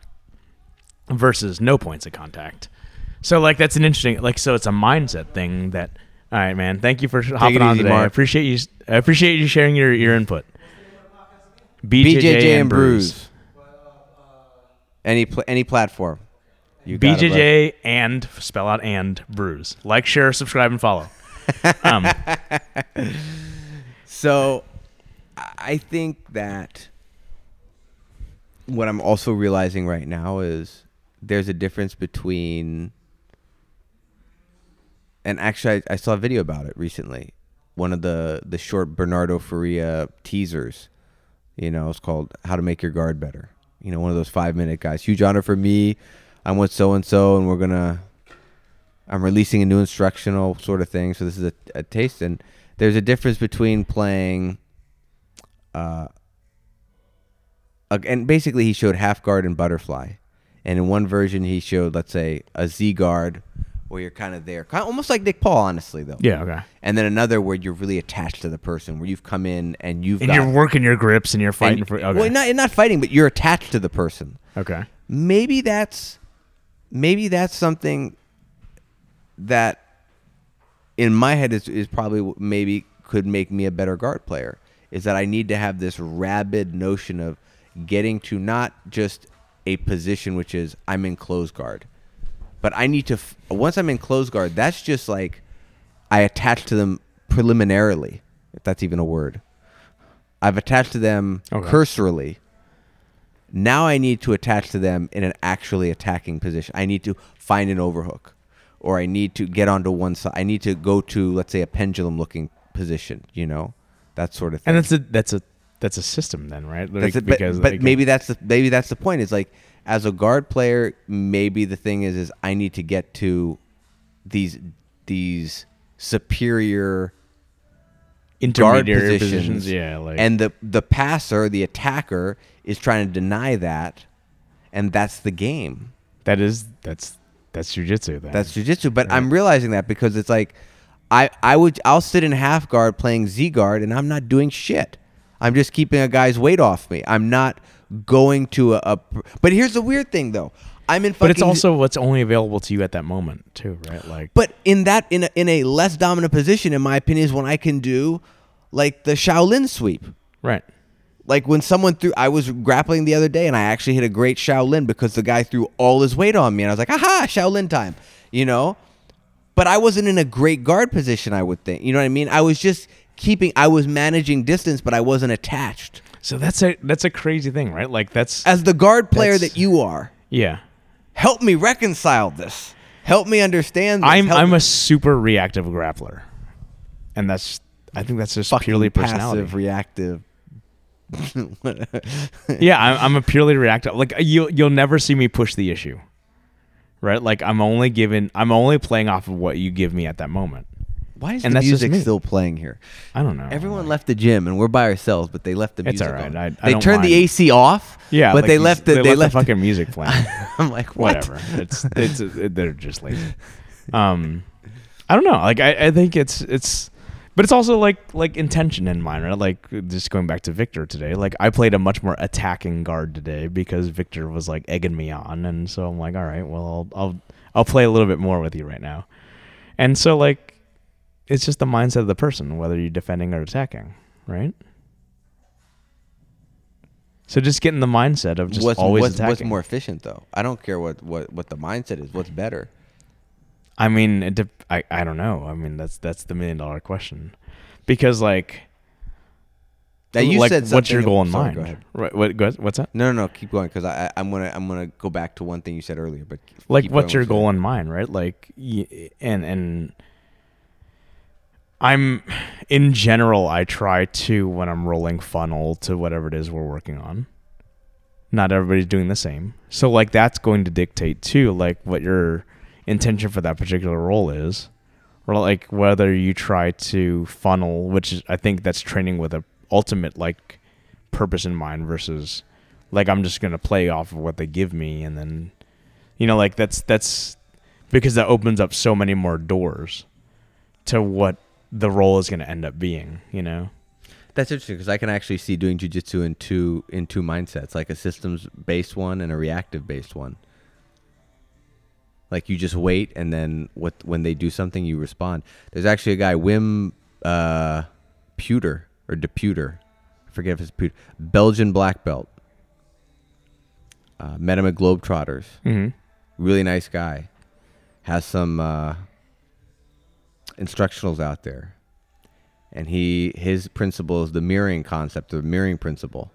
versus no points of contact. So like that's an interesting like so it's a mindset thing that all right man thank you for sh- hopping on easy, today I appreciate you I appreciate you sharing your your input. BJJ, BJJ and Bruce. Bruise. Any pl- any platform. You BJJ and spell out and Bruise. Like, share, subscribe, and follow. Um, So I think that what I'm also realizing right now is there's a difference between and actually I, I saw a video about it recently. One of the the short Bernardo Faria teasers. You know, it's called How to Make Your Guard Better. You know, one of those five minute guys. Huge honor for me. I'm with so and so and we're gonna I'm releasing a new instructional sort of thing. So this is a, a taste, and there's a difference between playing. Uh, and basically, he showed half guard and butterfly, and in one version, he showed, let's say, a Z guard, where you're kind of there, kind of, almost like Nick Paul, honestly, though. yeah, okay. And then another where you're really attached to the person, where you've come in and you've And got you're working your grips and you're fighting and- for. Okay. well, not not fighting, but you're attached to the person okay. maybe that's maybe that's something that in my head is, is probably maybe could make me a better guard player is that I need to have this rabid notion of getting to not just a position which is I'm in close guard but I need to f- once I'm in close guard that's just like I attach to them preliminarily if that's even a word I've attached to them Okay. cursorily now I need to attach to them in an actually attacking position. I need to find an overhook, or I need to get onto one side. I need to go to, let's say, a pendulum-looking position. You know, that sort of thing. And that's a that's a that's a system then, right? Like, but, because but like, maybe that's the maybe that's the point. Is like as a guard player, maybe the thing is is I need to get to these these superior guard positions, positions. Yeah, like and the the passer, the attacker, is trying to deny that, and that's the game. that is that's that's jujitsu. Then That's jujitsu. But I'm realizing that because it's like, I I would I'll sit in half guard playing Z guard, and I'm not doing shit. I'm just keeping a guy's weight off me. I'm not going to a. a but here's the weird thing, though. I'm in. but it's also what's only available to you at that moment too, right? Like But in that in a, in a less dominant position, in my opinion, is when I can do like the Shaolin sweep. right. Like when someone threw, I was grappling the other day and I actually hit a great Shaolin because the guy threw all his weight on me and I was like, aha, Shaolin time, you know? But I wasn't in a great guard position, I would think. You know what I mean? I was just keeping, I was managing distance, but I wasn't attached. So that's a that's a crazy thing, right? Like that's As the guard player that you are, yeah. help me reconcile this. Help me understand this. I'm Help I'm me- a super reactive grappler, and that's I think that's just purely personality. passive, reactive. yeah, I'm, I'm a purely reactive. Like uh, you'll you'll never see me push the issue, right? Like I'm only given I'm only playing off of what you give me at that moment. Why is And the music still playing here? I don't know. Everyone Like, left the gym and we're by ourselves, but they left the It's music all right. on. I- I they turned the. AC off. Yeah, but like they left the they, they, left, left the fucking music playing. I'm like what? Whatever. It's it's they're just lazy. Um, I don't know. Like I, I think it's it's, but it's also like like intention in mind, right? Like just going back to Victor today. Like I played a much more attacking guard today because Victor was like egging me on, and so I'm like, all right, well I'll I'll I'll play a little bit more with you right now, and so like, it's just the mindset of the person whether you're defending or attacking, right? So just getting the mindset of just what's, always what's, attacking. what's more efficient though? I don't care what, what, what the mindset is. What's better? I mean, it dep I I don't know. I mean, that's that's the million dollar question, because like, Now you like, said what's your goal in sorry, mind? Right? What? go- What's that? No, no, no. Keep going because I, I I'm gonna I'm gonna go back to one thing you said earlier. But Like, what's going your goal in mind? Right? Like, and and I'm in general. I try to when I'm rolling funnel to whatever it is we're working on. Not everybody's doing the same, so like that's going to dictate too, like what your intention for that particular role is, or like whether you try to funnel, which is I think that's training with a ultimate like purpose in mind versus like I'm just gonna play off of what they give me and then you know like that's that's because that opens up so many more doors to what the role is gonna end up being, you know. That's interesting because I can actually see doing jujitsu in two in two mindsets, like a systems based one and a reactive based one. Like you just wait, and then what when they do something, you respond. There's actually a guy, Wim uh, Pewter or Deputter, I forget if it's Pewter, Belgian black belt. Uh, met him at Globetrotters. Mm-hmm. Really nice guy. Has some uh, instructionals out there, and he his principle is the mirroring concept, the mirroring principle.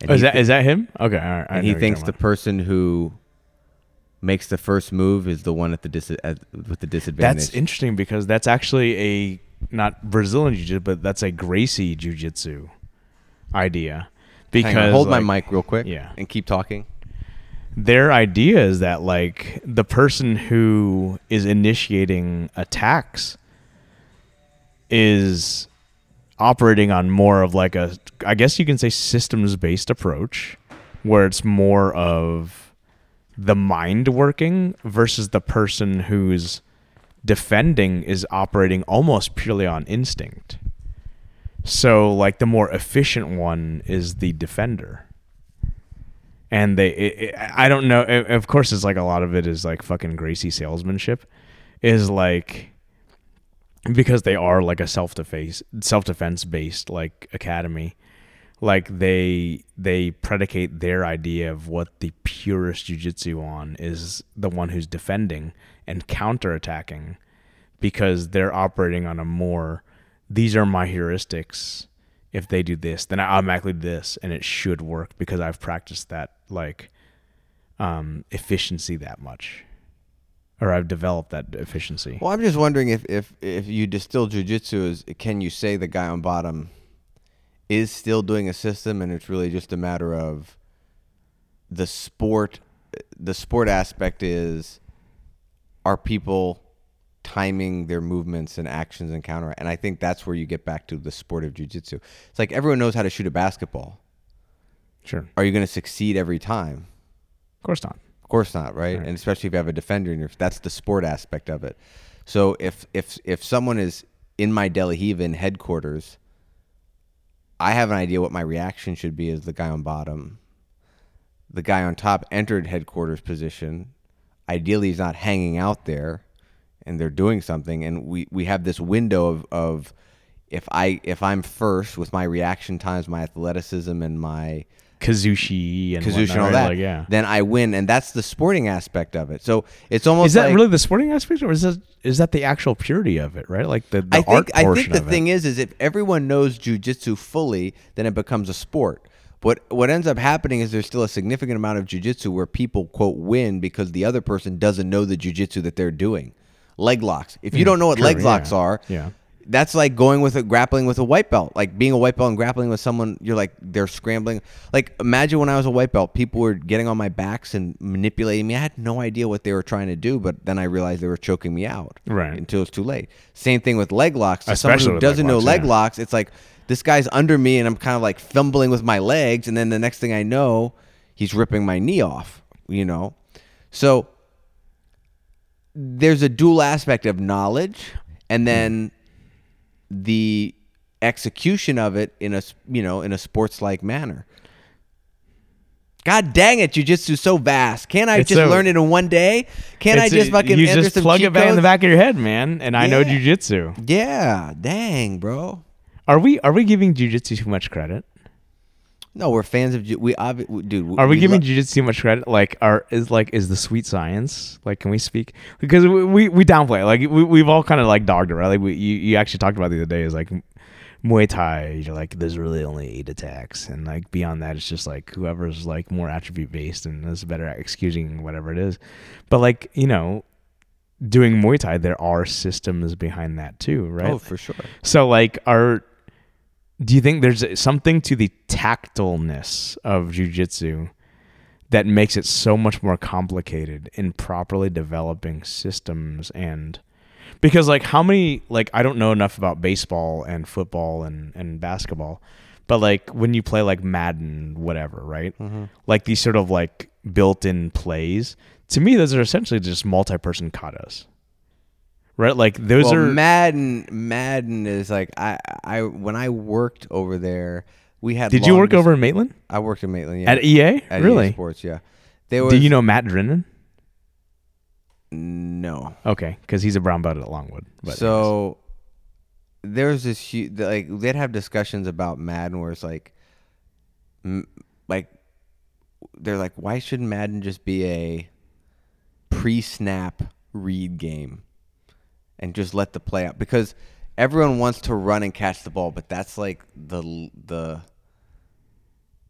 And Oh, is that thi- is that him? Okay, all right. And he thinks the person who makes the first move is the one at the dis- at, with the disadvantage. That's interesting because that's actually a not Brazilian jiu-jitsu, but that's a Gracie jiu-jitsu idea. Because hold like, my mic real quick, yeah. and keep talking. their idea is that like the person who is initiating attacks is operating on more of like a I guess you can say systems based approach where it's more of the mind working versus the person who's defending is operating almost purely on instinct. So like the more efficient one is the defender and they it, it, i don't know of of course it's like a lot of it is like fucking gracie salesmanship is like because they are like a self-defense self-defense based like academy like they they predicate their idea of what the purest jiu-jitsu on is the one who's defending and counterattacking because they're operating on a more these are my heuristics if they do this, then I automatically do this, and it should work because I've practiced that like um, efficiency that much, or I've developed that efficiency. Well, I'm just wondering if if if you distill jujitsu is can you say the guy on bottom is still doing a system, and it's really just a matter of the sport. The sport aspect is are people timing their movements and actions and counter, and I think that's where you get back to the sport of jujitsu. It's like everyone knows how to shoot a basketball. Sure, Are you going to succeed every time? Of course not. Of course not, right? Right. And especially if you have a defender, and that's the sport aspect of it. So if if if someone is in my De La Riva headquarters, I have an idea what my reaction should be as the guy on bottom. The guy on top entered headquarters position. Ideally, he's not hanging out there, and they're doing something. And we we have this window of of if I if I'm first with my reaction times, my athleticism, and my Kuzushi and Kuzushi and all right? that, Like, yeah. then I win, and that's the sporting aspect of it. So it's almost Is that like, really the sporting aspect, or is that is that the actual purity of it? Right, like the, the I think I think the thing is is if everyone knows jujitsu fully, then it becomes a sport. What what ends up happening is there's still a significant amount of jujitsu where people quote win because the other person doesn't know the jujitsu that they're doing. Leg locks. If you hmm, don't know what true, leg locks yeah, are, yeah. That's like going with a grappling with a white belt. Like being a white belt and grappling with someone, you're like they're scrambling. Like imagine when I was a white belt, people were getting on my backs and manipulating me. I had no idea what they were trying to do, but then I realized they were choking me out. Right. Until it's too late. Same thing with leg locks. To Especially someone who with leg doesn't know locks, leg yeah. locks, it's like this guy's under me and I'm kind of like fumbling with my legs, and then the next thing I know, he's ripping my knee off. You know, so there's a dual aspect of knowledge and then the execution of it in a you know in a sports like manner god dang it jujitsu's so vast can't i It's just so- learn it in one day can't i just a- fucking you just plug it back in the back of your head, man. And I know Yeah. jujitsu. yeah dang bro Are we are we giving jujitsu too much credit? No we're fans of ju- we obvi- dude Are we, giving lo- jujitsu too much credit? Like, are is like is the sweet science? Like, can we speak because we we, we downplay it. like we we've all kind of like dogged it, right? Like we you, you actually talked about the other day is like Muay Thai. You're like there's really only eight attacks, and like beyond that, it's just like whoever's like more attribute based and is better at excusing whatever it is. But like you know, doing Muay Thai, there are systems behind that too, right? oh for sure So like are do you think there's something to the tactileness of jujitsu that makes it so much more complicated in properly developing systems and because like how many like I don't know enough about baseball and football and and basketball but like when you play like Madden whatever right? Mm-hmm. Like these sort of like built-in plays to me those are essentially just multi-person katas right like those well, are Madden. Madden is like I, I when I worked over there, we had. did you work dis- over in Maitland I worked in Maitland. Yeah, At EA? At EA really? Sports. Yeah. There was Do you know Matt Drennan? no. Okay, because he's a brown belt at Longwood. But so there's this hu- the- like they'd have discussions about Madden where it's like, m- like they're like, why shouldn't Madden just be a pre-snap read game and just let the play out? Because everyone wants to run and catch the ball, but that's like the the.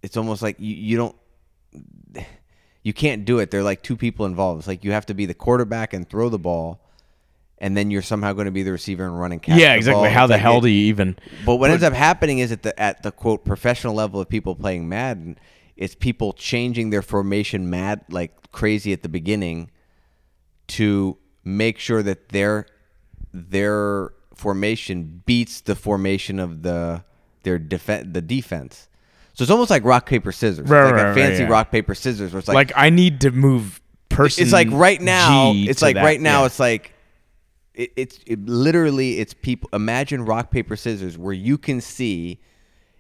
It's almost like you, you don't you can't do it. They're like two people involved. It's like you have to be the quarterback and throw the ball, and then you're somehow going to be the receiver and run and catch. yeah, exactly. ball. How It's the like hell it- do you even? But what ends up happening is at the at the quote professional level of people playing Madden, it's people changing their formation mad like crazy at the beginning to make sure that their their formation beats the formation of the their defense the defense. So it's almost like rock paper scissors. It's Right, like right, a right, fancy yeah. rock paper scissors. Where it's Like, I need to move person. it's like right now. G it's like that- right now. yeah. It's like it, it's it, literally it's people. Imagine rock paper scissors, where you can see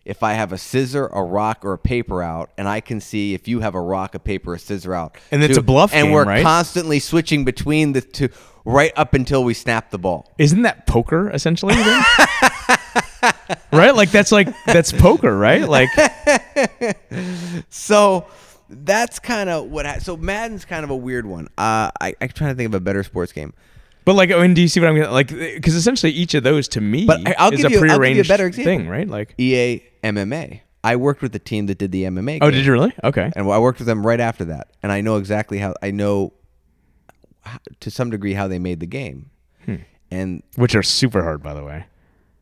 if I have a scissor, a rock, or a paper out, and I can see if you have a rock, a paper, a scissor out. And it's a bluff and game, we're right? constantly switching between the two, right up until we snap the ball. Isn't that poker essentially? then? right? Like that's like that's poker, right? Like So that's kind of what. I, so Madden's kind of a weird one. Uh, I I'm trying to think of a better sports game. But like, I mean, do you see what I'm getting? Like, because essentially each of those to me But I- I'll is give a you- I'll give you a prearranged better example. thing, right? Like, EA MMA. I worked with the team that did the MMA. oh, did you really? Okay. and I worked with them right after that, and I know exactly how I know to some degree how they made the game. Hmm. And Which are super hard, by the way.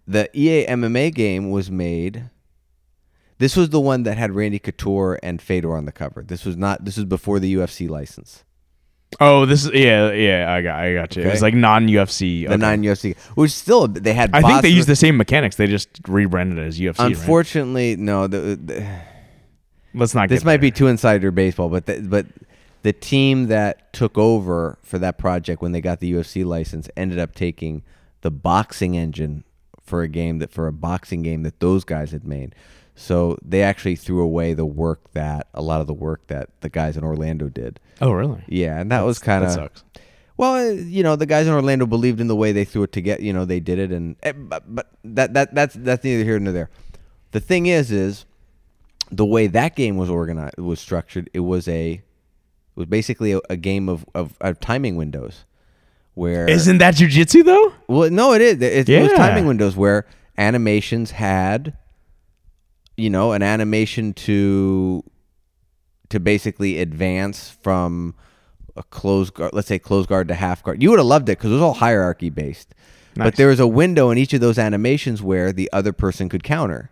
the EA MMA game was made. This was the one that had Randy Couture and Fedor on the cover. This was not. This was before the UFC license, Oh, this is yeah, yeah. I got, I got you. Okay. It's like non UFC. the non UFC, which still they had. I think they used the same mechanics. They just rebranded it as UFC. right? Unfortunately, no. The, the, Let's not. this might be there. too insider baseball, but the, but the team that took over for that project when they got the UFC license ended up taking the boxing engine for a game that for a boxing game that those guys had made. So they actually threw away the work that a lot of the work that the guys in Orlando did. Oh, really? Yeah, and that was kind of sucks. Well, uh, you know, the guys in Orlando believed in the way they threw it together. You know, they did it, and eh, but, but that that that's that's neither here nor there. The thing is, is the way that game was organized was structured. It was a it was basically a, a game of, of of timing windows, where Isn't that jujitsu though? well, no, it is. It, it was timing windows where animations had, you know, an animation to to basically advance from a close guard, let's say close guard to half guard. You would have loved it because it was all hierarchy based. But there was a window in each of those animations where the other person could counter.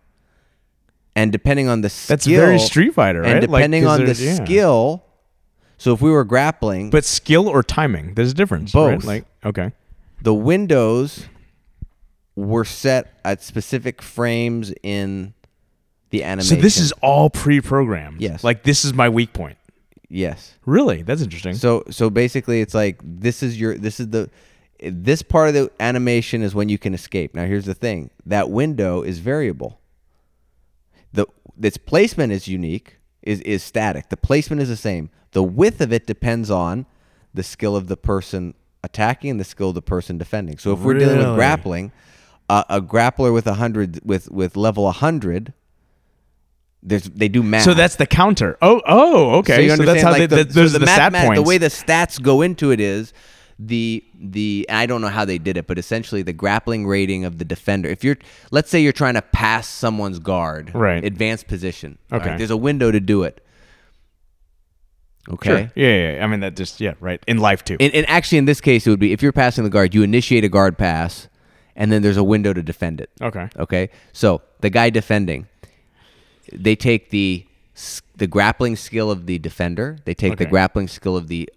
And depending on the skill, That's very Street Fighter, right? and Like, on the yeah. skill. So if we were grappling, But skill or timing? There's a difference. Both. Right? Like okay. the windows were set at specific frames in the animation. So this is all pre-programmed. Yes. Like this is my weak point. yes. Really? That's interesting. So so basically, it's like this is your this is the this part of the animation is when you can escape. Now here's the thing: that window is variable. The its placement is unique, is is static. The placement is the same. The width of it depends on the skill of the person attacking and the skill of the person defending. So if we're dealing with grappling, uh, a grappler with a hundred with with level hundred, there's they do math. So that's the counter. Oh, oh, okay. So you that's how like they, the, the, so are the, stat points. The way the stats go into it is the the I don't know how they did it, but essentially the grappling rating of the defender. If you're let's say you're trying to pass someone's guard, Right. advanced position. Okay. right? There's a window to do it. Okay. Sure. Yeah, yeah, yeah. I mean that just yeah, right. In life too. And, and actually, in this case, it would be if you're passing the guard, you initiate a guard pass, and then there's a window to defend it. okay. Okay, so the guy defending, they take the the grappling skill of the defender. They take the Okay. grappling skill of the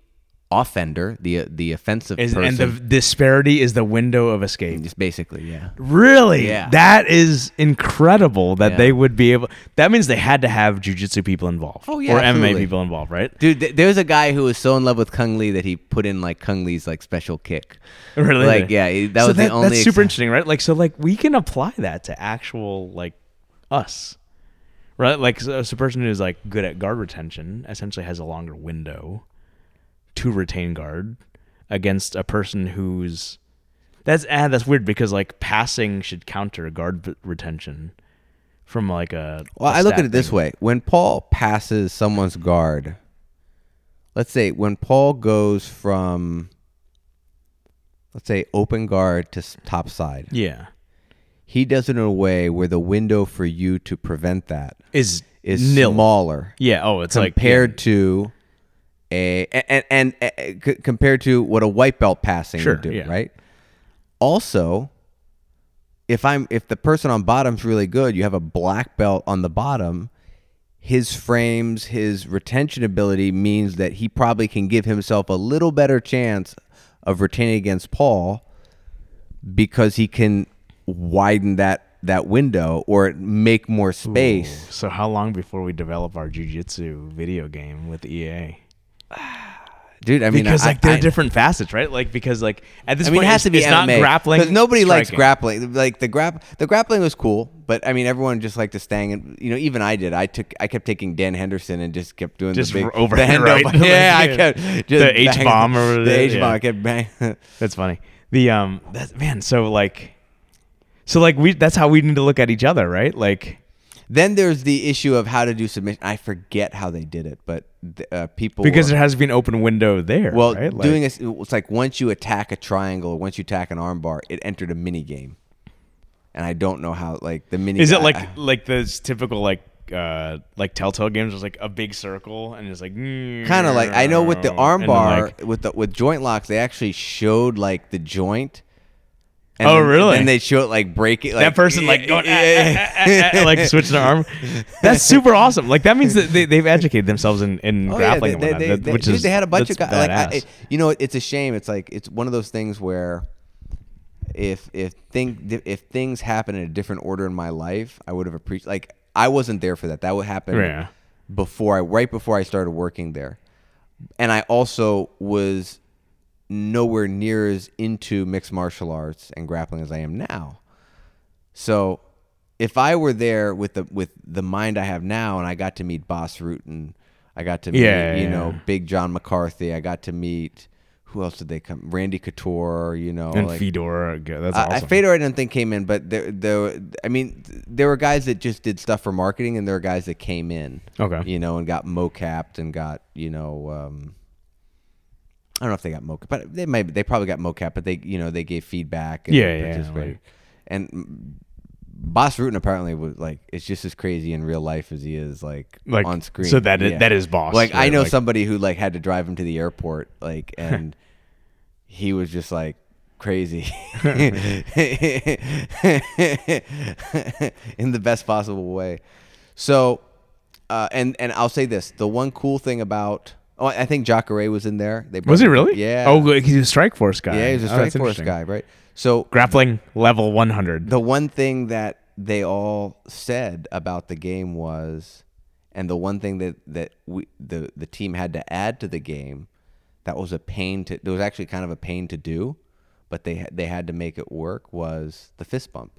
offender, the uh, the offensive Is, person. and the disparity is the window of escape. just basically, yeah. Really? Yeah. That is incredible that Yeah. they would be able. That means they had to have jujitsu people involved. Oh, yeah, Or MMA people involved, right? Dude, th- there was a guy who was so in love with Cung Le that he put in like Cung Le's like special kick. Really? Like, yeah, that so was the only That's super interesting, right? Like, so like we can apply that to actual like us, right? Like, so, so a person who's like good at guard retention essentially has a longer window to retain guard against a person who's that's ah, that's weird because like passing should counter guard retention from like a. Well, a I look at it this way: when Paul passes someone's guard, let's say when Paul goes from, let's say, open guard to top side, Yeah, he does it in a way where the window for you to prevent that is is nil. smaller Yeah. Oh, it's like compared to a and and, and c- compared to what a white belt passing Sure, would do, yeah. right? Also, if I'm if the person on bottom's really good, you have a black belt on the bottom. His frames, his retention ability means that he probably can give himself a little better chance of retaining against Paul because he can widen that that window or make more space. So how long before we develop our jujitsu video game with EA? Dude, I mean, because I- like I- different facets, right? Like because like at this I mean, point it has to be it's MMA not grappling. because nobody likes grappling. Like the grap, the grappling was cool, but I mean, everyone just liked to stang and you know, even I did. I took, I kept taking Dan Henderson and just kept doing Just the big over- the right? over- Yeah, I kept just The H bomb or the H bomb. yeah. I kept bang. That's funny. The um, that man. So like, so like we. That's how we need to look at each other, right? Like, then there's the issue of how to do submission. I forget how they did it, but uh, people because were- there has to be an open window there. well, right? Like- doing it, it's like once you attack a triangle, or once you attack an armbar, it entered a mini game, and I don't know how like the mini. Is it I- like I- like those typical like uh like Telltale games? was like a big circle and it's like kind of like I know with the armbar like- with the with joint locks they actually showed like the joint. And Oh, then, really? And they show it like breaking. Like, that person like going, yeah, "Ah, ah, ah, ah," like switching their arm. That's super awesome. Like that means that they, they've educated themselves in, in Oh, yeah, grappling and they, they, that- they- which dude, is they had a bunch of guys. Like, I, it- you know, it's a shame. It's like it's one of those things where if if thing if things happen in a different order in my life, I would have appreciated. Like I wasn't there for that. That would happen Yeah. before I right before I started working there, and I also was nowhere near as into mixed martial arts and grappling as I am now. So if I were there with the with the mind I have now, and I got to meet Bas Rutten and I got to meet Yeah, you yeah, know. Big John McCarthy, I got to meet who else did they come? Randy Couture, you know, and like, Fedor, that's I, awesome. I Fedor I didn't think came in, but there, there, I mean, there were guys that just did stuff for marketing, and there were guys that came in, Okay. you know, and got mocapped and got, you know, um, I don't know if they got mocap, but they might, they probably got mocap, but they, you know, they gave feedback. And Yeah, yeah, participated. like- and Bas Rutten apparently was like, it's just as crazy in real life as he is like, like on screen. So that that is boss. Like I right? know Like, somebody who like had to drive him to the airport, like, and he was just like crazy in the best possible way. So, uh, and and I'll say this: the one cool thing about oh, I think Jacare was in there. They Was he really? Yeah. Oh, he's a Strikeforce guy. yeah, he was a Oh, strike that's force guy, right? So Grappling level 100. the one thing that they all said about the game was, and the one thing that that we the the team had to add to the game, that was a pain to. It was actually kind of a pain to do, but they had- they had to make it work. Was the fist bump.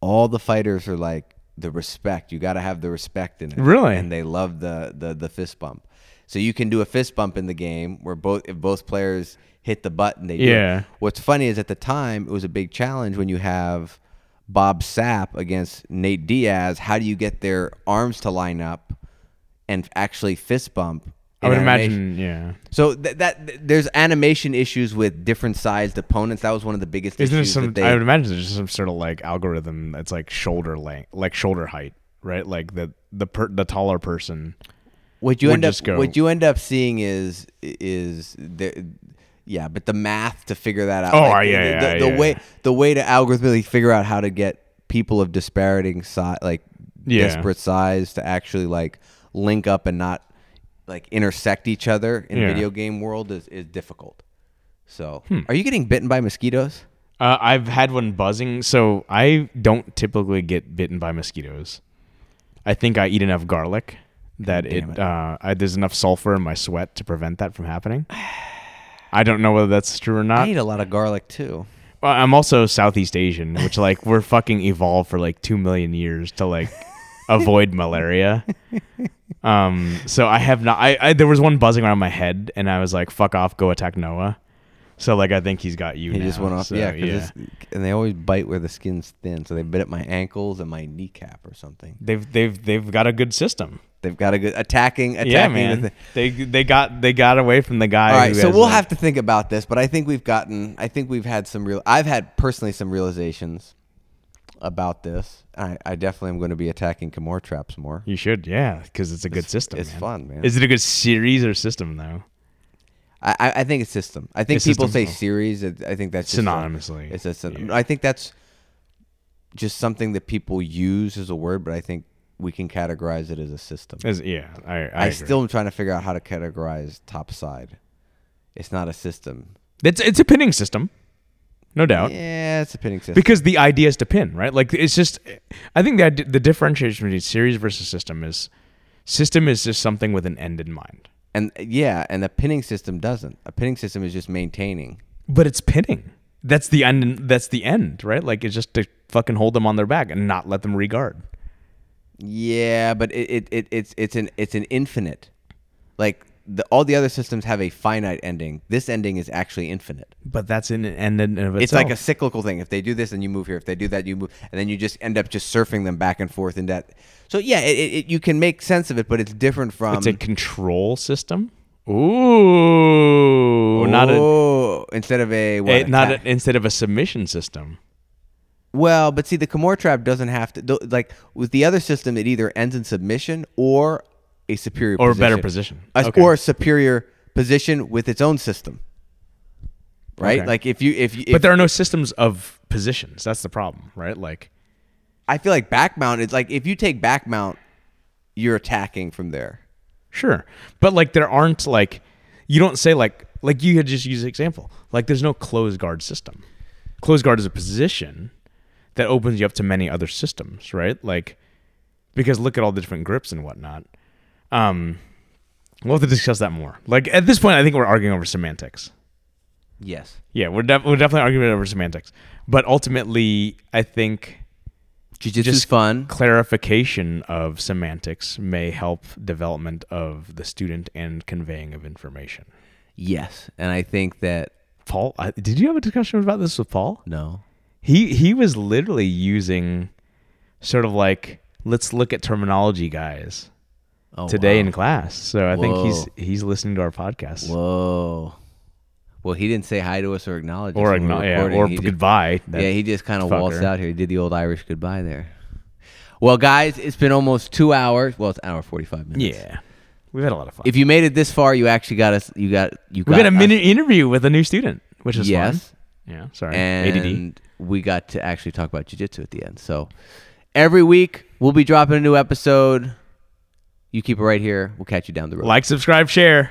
All the fighters are like the respect. You got to have the respect in it. Really? and they love the the the fist bump. So you can do a fist bump in the game where both if both players hit the button, they do it. What's funny is at the time it was a big challenge when you have Bob Sapp against Nate Diaz. How do you get their arms to line up and actually fist bump? I would animation? imagine, yeah. So th- that th- there's animation issues with different sized opponents. That was one of the biggest Isn't issues some? that they. I would imagine there's some sort of like algorithm that's like shoulder length, like shoulder height, right? Like the the per, the taller person. What you end up go- what you end up seeing is is the yeah, but the math to figure that out. Oh, like, yeah, the, yeah, the, the yeah. way the way to algorithmically figure out how to get people of disparating size, like Yeah. disparate size, to actually like link up and not like intersect each other in Yeah. video game world is is difficult. So, Hmm. are you getting bitten by mosquitoes? Uh, I've had one buzzing, so I don't typically get bitten by mosquitoes. I think I eat enough garlic that it, it. Uh, I, there's enough sulfur in my sweat to prevent that from happening. I don't know whether that's true or not. I eat a lot of garlic too. Well, I'm also Southeast Asian, which like we're fucking evolved for like two million years to like avoid malaria. Um, so I have not. I, I there was one buzzing around my head, and I was like, "Fuck off, go attack Noah." So like I think he's got you. He now, just went off. so, yeah, it's- and they always bite where the skin's thin. So they bit at my ankles and my kneecap or something. They've they've they've got a good system. They've got a good attacking. attacking yeah, the man. thing. They they got they got away from the guy. All right, so we'll a- have to think about this, but I think we've gotten. I think we've had some real. I've had personally some realizations about this. I, I definitely am going to be attacking Kimura traps more. You should, yeah, because it's a good It's- system. it's man. fun, man. Is it a good series or system though? I, I think it's system. I think It's people system. say series. I think that's just a- Synonymously. it's a, syn-. I think that's just something that people use as a word, but I think we can categorize it as a system. Is- yeah, I I, I, agree. still am trying to figure out how to categorize topside. It's not a system. it's it's a pinning system, no doubt. Yeah, it's a pinning system. Because the idea is to pin, right? Like it's just, I think that the differentiation between series versus system is, system is just something with an end in mind. And yeah, and the pinning system doesn't. A pinning system is just maintaining. But it's pinning. That's the end. That's the end, right? Like it's just to fucking hold them on their back and not let them regard. Yeah, but it, it, it it's it's an it's an infinite. Like the, all the other systems have a finite ending. This ending is actually infinite. But that's in an end in of itself. It's like a cyclical thing. If they do this, then you move here. If they do that, you move, and then you just end up just surfing them back and forth in that. So yeah, it, it, you can make sense of it, but it's different from. it's a control system. Ooh, not a, oh, instead of a eh, what, a- not a, instead of a submission system. Well, but see, the Kimura trap doesn't have to. Like with the other system, it either ends in submission or a superior Or a position. better position. A- Okay. or a superior position with its own system. Right? Okay. Like if you if you if, But there are no systems of positions. That's the problem, right? Like I feel like back mount it's like if you take back mount, you're attacking from there. Sure. But like there aren't like you don't say like like you had just used an example. Like there's no closed guard system. Closed guard is a position that opens you up to many other systems, right? Like because look at all the different grips and whatnot. Um we'll have to discuss that more. Like at this point I think we're arguing over semantics. Yes. Yeah, we're, def- we're definitely arguing over semantics. But ultimately I think Jiu-jitsu's Just fun. clarification of semantics may help development of the student and conveying of information. Yes, and I think that Paul, I, did you have a discussion about this with Paul? no. He he was literally using sort of like let's look at terminology, guys, Oh, today wow. in class. So I think he's he's listening to our podcast. Whoa. Well, he didn't say hi to us or acknowledge us or when we yeah, or He just- goodbye. That- yeah, he just kind of waltzed out here. He did the old Irish goodbye there. Well, guys, it's been almost two hours. Well, it's an hour forty-five minutes. yeah. We've had a lot of fun. If you made it this far, you actually got us. You got you. Got we got a us- minute interview with a new student, which is Yes. fun. Yeah, sorry. and ADD. we got to actually talk about jujitsu at the end. So every week we'll be dropping a new episode. You keep it right here. We'll catch you down the road. Like, subscribe, share.